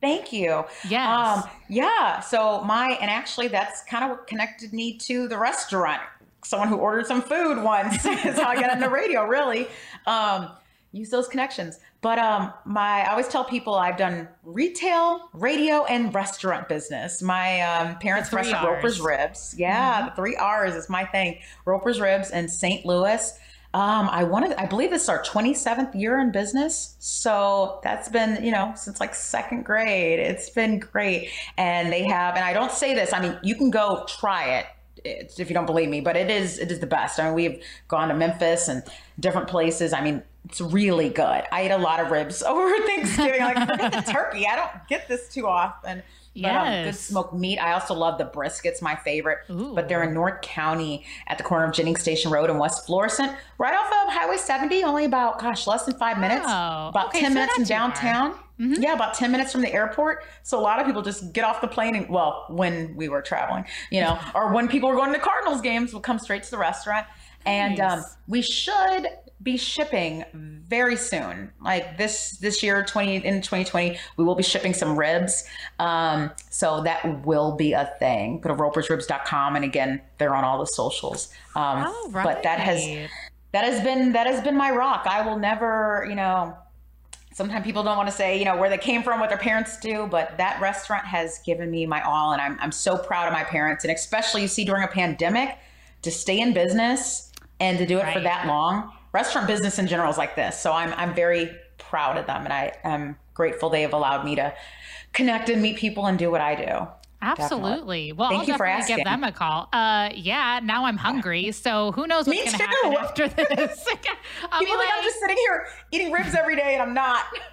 Thank you. Yes. Um, yeah. So my and actually that's kind of what connected me to the restaurant. Someone who ordered some food once is how I got on the radio. Really, um, use those connections. But um, my I always tell people I've done retail, radio, and restaurant business. My um, parents' restaurant Roper's Ribs. Yeah, the three R's is my thing. Roper's Ribs in St. Louis. Um, I wanted, I believe this is our 27th year in business. So that's been, you know, since like second grade. It's been great. And they have, and I don't say this, I mean, you can go try it. It's, if you don't believe me, but it is it is the best. I mean, we've gone to Memphis and different places. I mean, it's really good. I ate a lot of ribs over Thanksgiving. Like forget the turkey. I don't get this too often. But, um, good smoked meat. I also love the briskets, my favorite. Ooh. But they're in North County at the corner of Jennings Station Road and West Florissant, right off of Highway 70, only about, gosh, less than five minutes. Oh, about okay, 10 so minutes from far. Downtown. Yeah, about 10 minutes from the airport. So a lot of people just get off the plane and, well, when we were traveling, you know, or when people were going to Cardinals games, we'll come straight to the restaurant. And um, we should be shipping very soon. Like this this year, 20 in 2020, we will be shipping some ribs. Um, so that will be a thing. Go to ropersribs.com and again, they're on all the socials. Um, Oh, but that has that has been that has been my rock. I will never, you know, sometimes people don't want to say, you know, where they came from, what their parents do, but that restaurant has given me my all and I'm I'm so proud of my parents and especially you see during a pandemic to stay in business and to do it for that long. Restaurant business in general is like this. So I'm I'm very proud of them, and I am grateful they have allowed me to connect and meet people and do what I do. Absolutely. Well, Thank I'll you for definitely give them a call. Uh, yeah, now I'm hungry, so who knows what's going to happen after this? I'll People think I'm just sitting here eating ribs every day, and I'm not.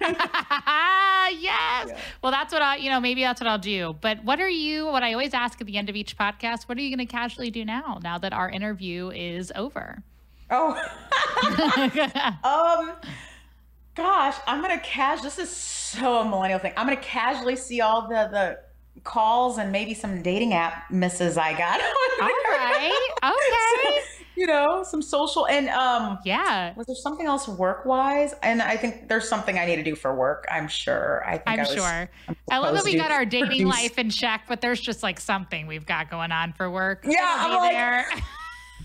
yes. Well, that's what I, you know, maybe that's what I'll do. But what are you, what I always ask at the end of each podcast, what are you going to casually do now, now that our interview is over? oh, um, gosh, I'm gonna cash. This is so a millennial thing. I'm gonna casually see all the the calls and maybe some dating app misses I got. All right. Okay. you know, some social and um. Yeah. Was there something else work wise? And I think there's something I need to do for work. I'm sure. I think I'm I was, sure. I'm I love that we got our dating produce- life in check, but there's just like something we've got going on for work. Yeah, I'm like- there.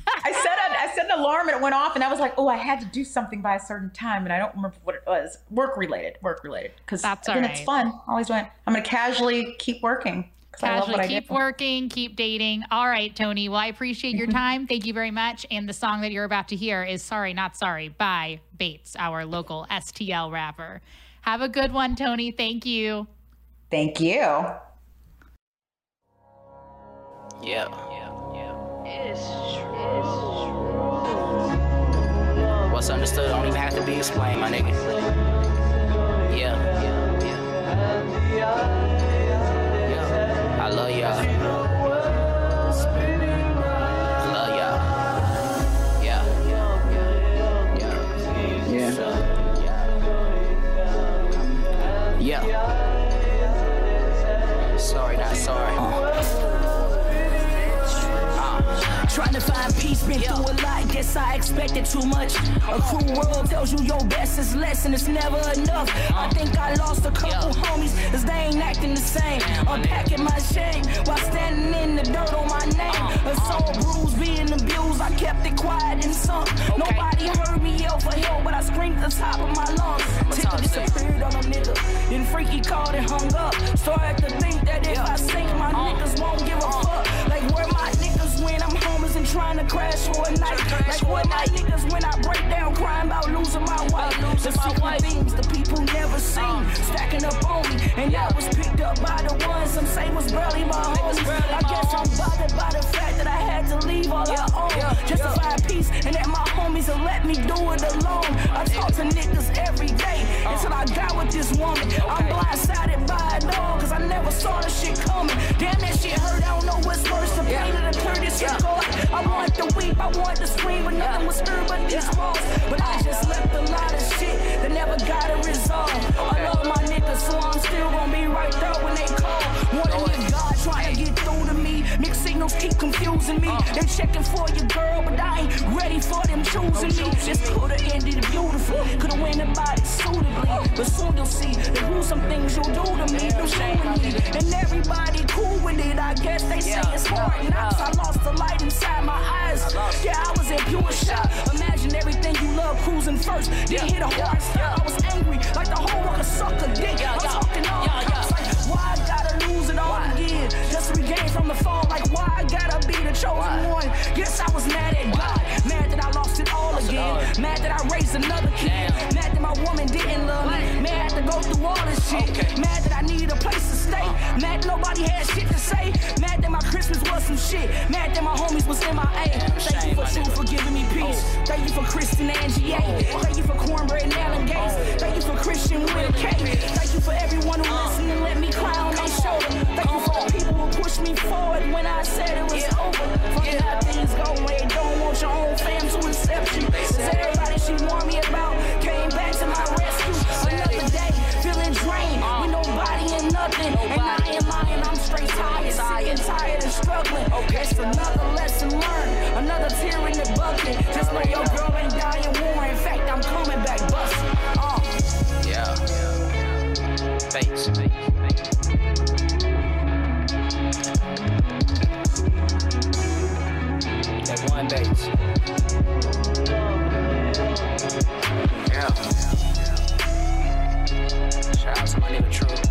I set a, I set an alarm and it went off, and I was like, oh, I had to do something by a certain time, and I don't remember what it was. Work related, work related. Because That's then all it's right. fun. Always went. I'm gonna casually keep working. 'cause I love Casually what I keep working, keep dating. All right, Tonee. Well, I appreciate your mm-hmm. time. Thank you very much. And the song that you're about to hear is Sorry Not Sorry by Bates, our local STL rapper. Have a good one, Tonee. Thank you. Thank you. Yeah. What's understood don't even have to be explained, my nigga. Yeah. Yeah. I love y'all. Trying to find peace, been through a lot. Guess I expected too much. A cruel world tells you your best is less and it's never enough. I think I lost a couple homies as they ain't acting the same. Unpacking my shame while standing in the dirt on my name. A soul bruised, being abused. I kept it quiet and sunk. Nobody heard me yell for help, but I screamed the top of my lungs. Tickle disappeared on a nigga. Then freaky called and hung up. Started to think that if I sink, my niggas won't give a fuck. Like where my niggas when I'm and trying to crash for a night. Like where my niggas when I break down crying about losing my wife. The secret things the people never seen. Stacking up on me. And that was picked up by the ones some say was barely my homies. I guess I'm bothered by the fact that I had to leave all I own. Just to find peace and that my homies will let me do it alone. I talk to niggas every day until I got with this woman. I'm blindsided by it all cause I never saw the shit coming. Damn, that shit hurt. I don't know what's worse. The the go. I want to I want to scream, but nothing was heard but these walls. But I just left a lot of shit that never got a resolve. I love my niggas, so I'm still gonna be right there when they call. Wondering if God trying to get through to me. Mixed signals keep confusing me. They checking for your girl, but I ain't ready for them choosing me. This could've ended beautifully, could've went about it suitably. But soon you'll see the gruesome things you'll do to me, you'll showing me. And everybody cool with it, I guess they say it's hard knocks. I lost the light inside my eyes. Yeah, I was in pure shock. Imagine everything you love cruising first. Then hit a hard stop. I was angry, like the whole world could suck a dick. I'm talking all cops, like why I gotta lose it all again? Just to regain from the fall, like why I gotta be the chosen one? Yes, I was mad at God, mad that I lost again, mad that I raised another kid, mad that my woman didn't love me, mad I had to go through all this shit, mad that I needed a place to stay, mad that nobody had shit to say, mad that my Christmas was some shit, mad that my homies was MIA. Thank you for truth, for giving me peace. Thank you for Kristen Angie. Thank you for Cornbread and Alan Gates. Thank you for Christian with a K. Thank you for everyone who listened and let me cry on their shoulder. Thank you for the people who pushed me forward when I said it was over. Funny how things go when you don't your own fam to accept you. 'Cause everybody she warned me about came back to my rescue. Another day, feeling drained with nobody and nothing. And I ain't lying, I'm straight tired, sick and tired of struggling. It's another lesson learned, another tear in the bucket. Just know your girl ain't dying war. In fact, I'm coming back busting. Uh. Yeah. Face. That one base. Yeah. Shout out to my nigga True.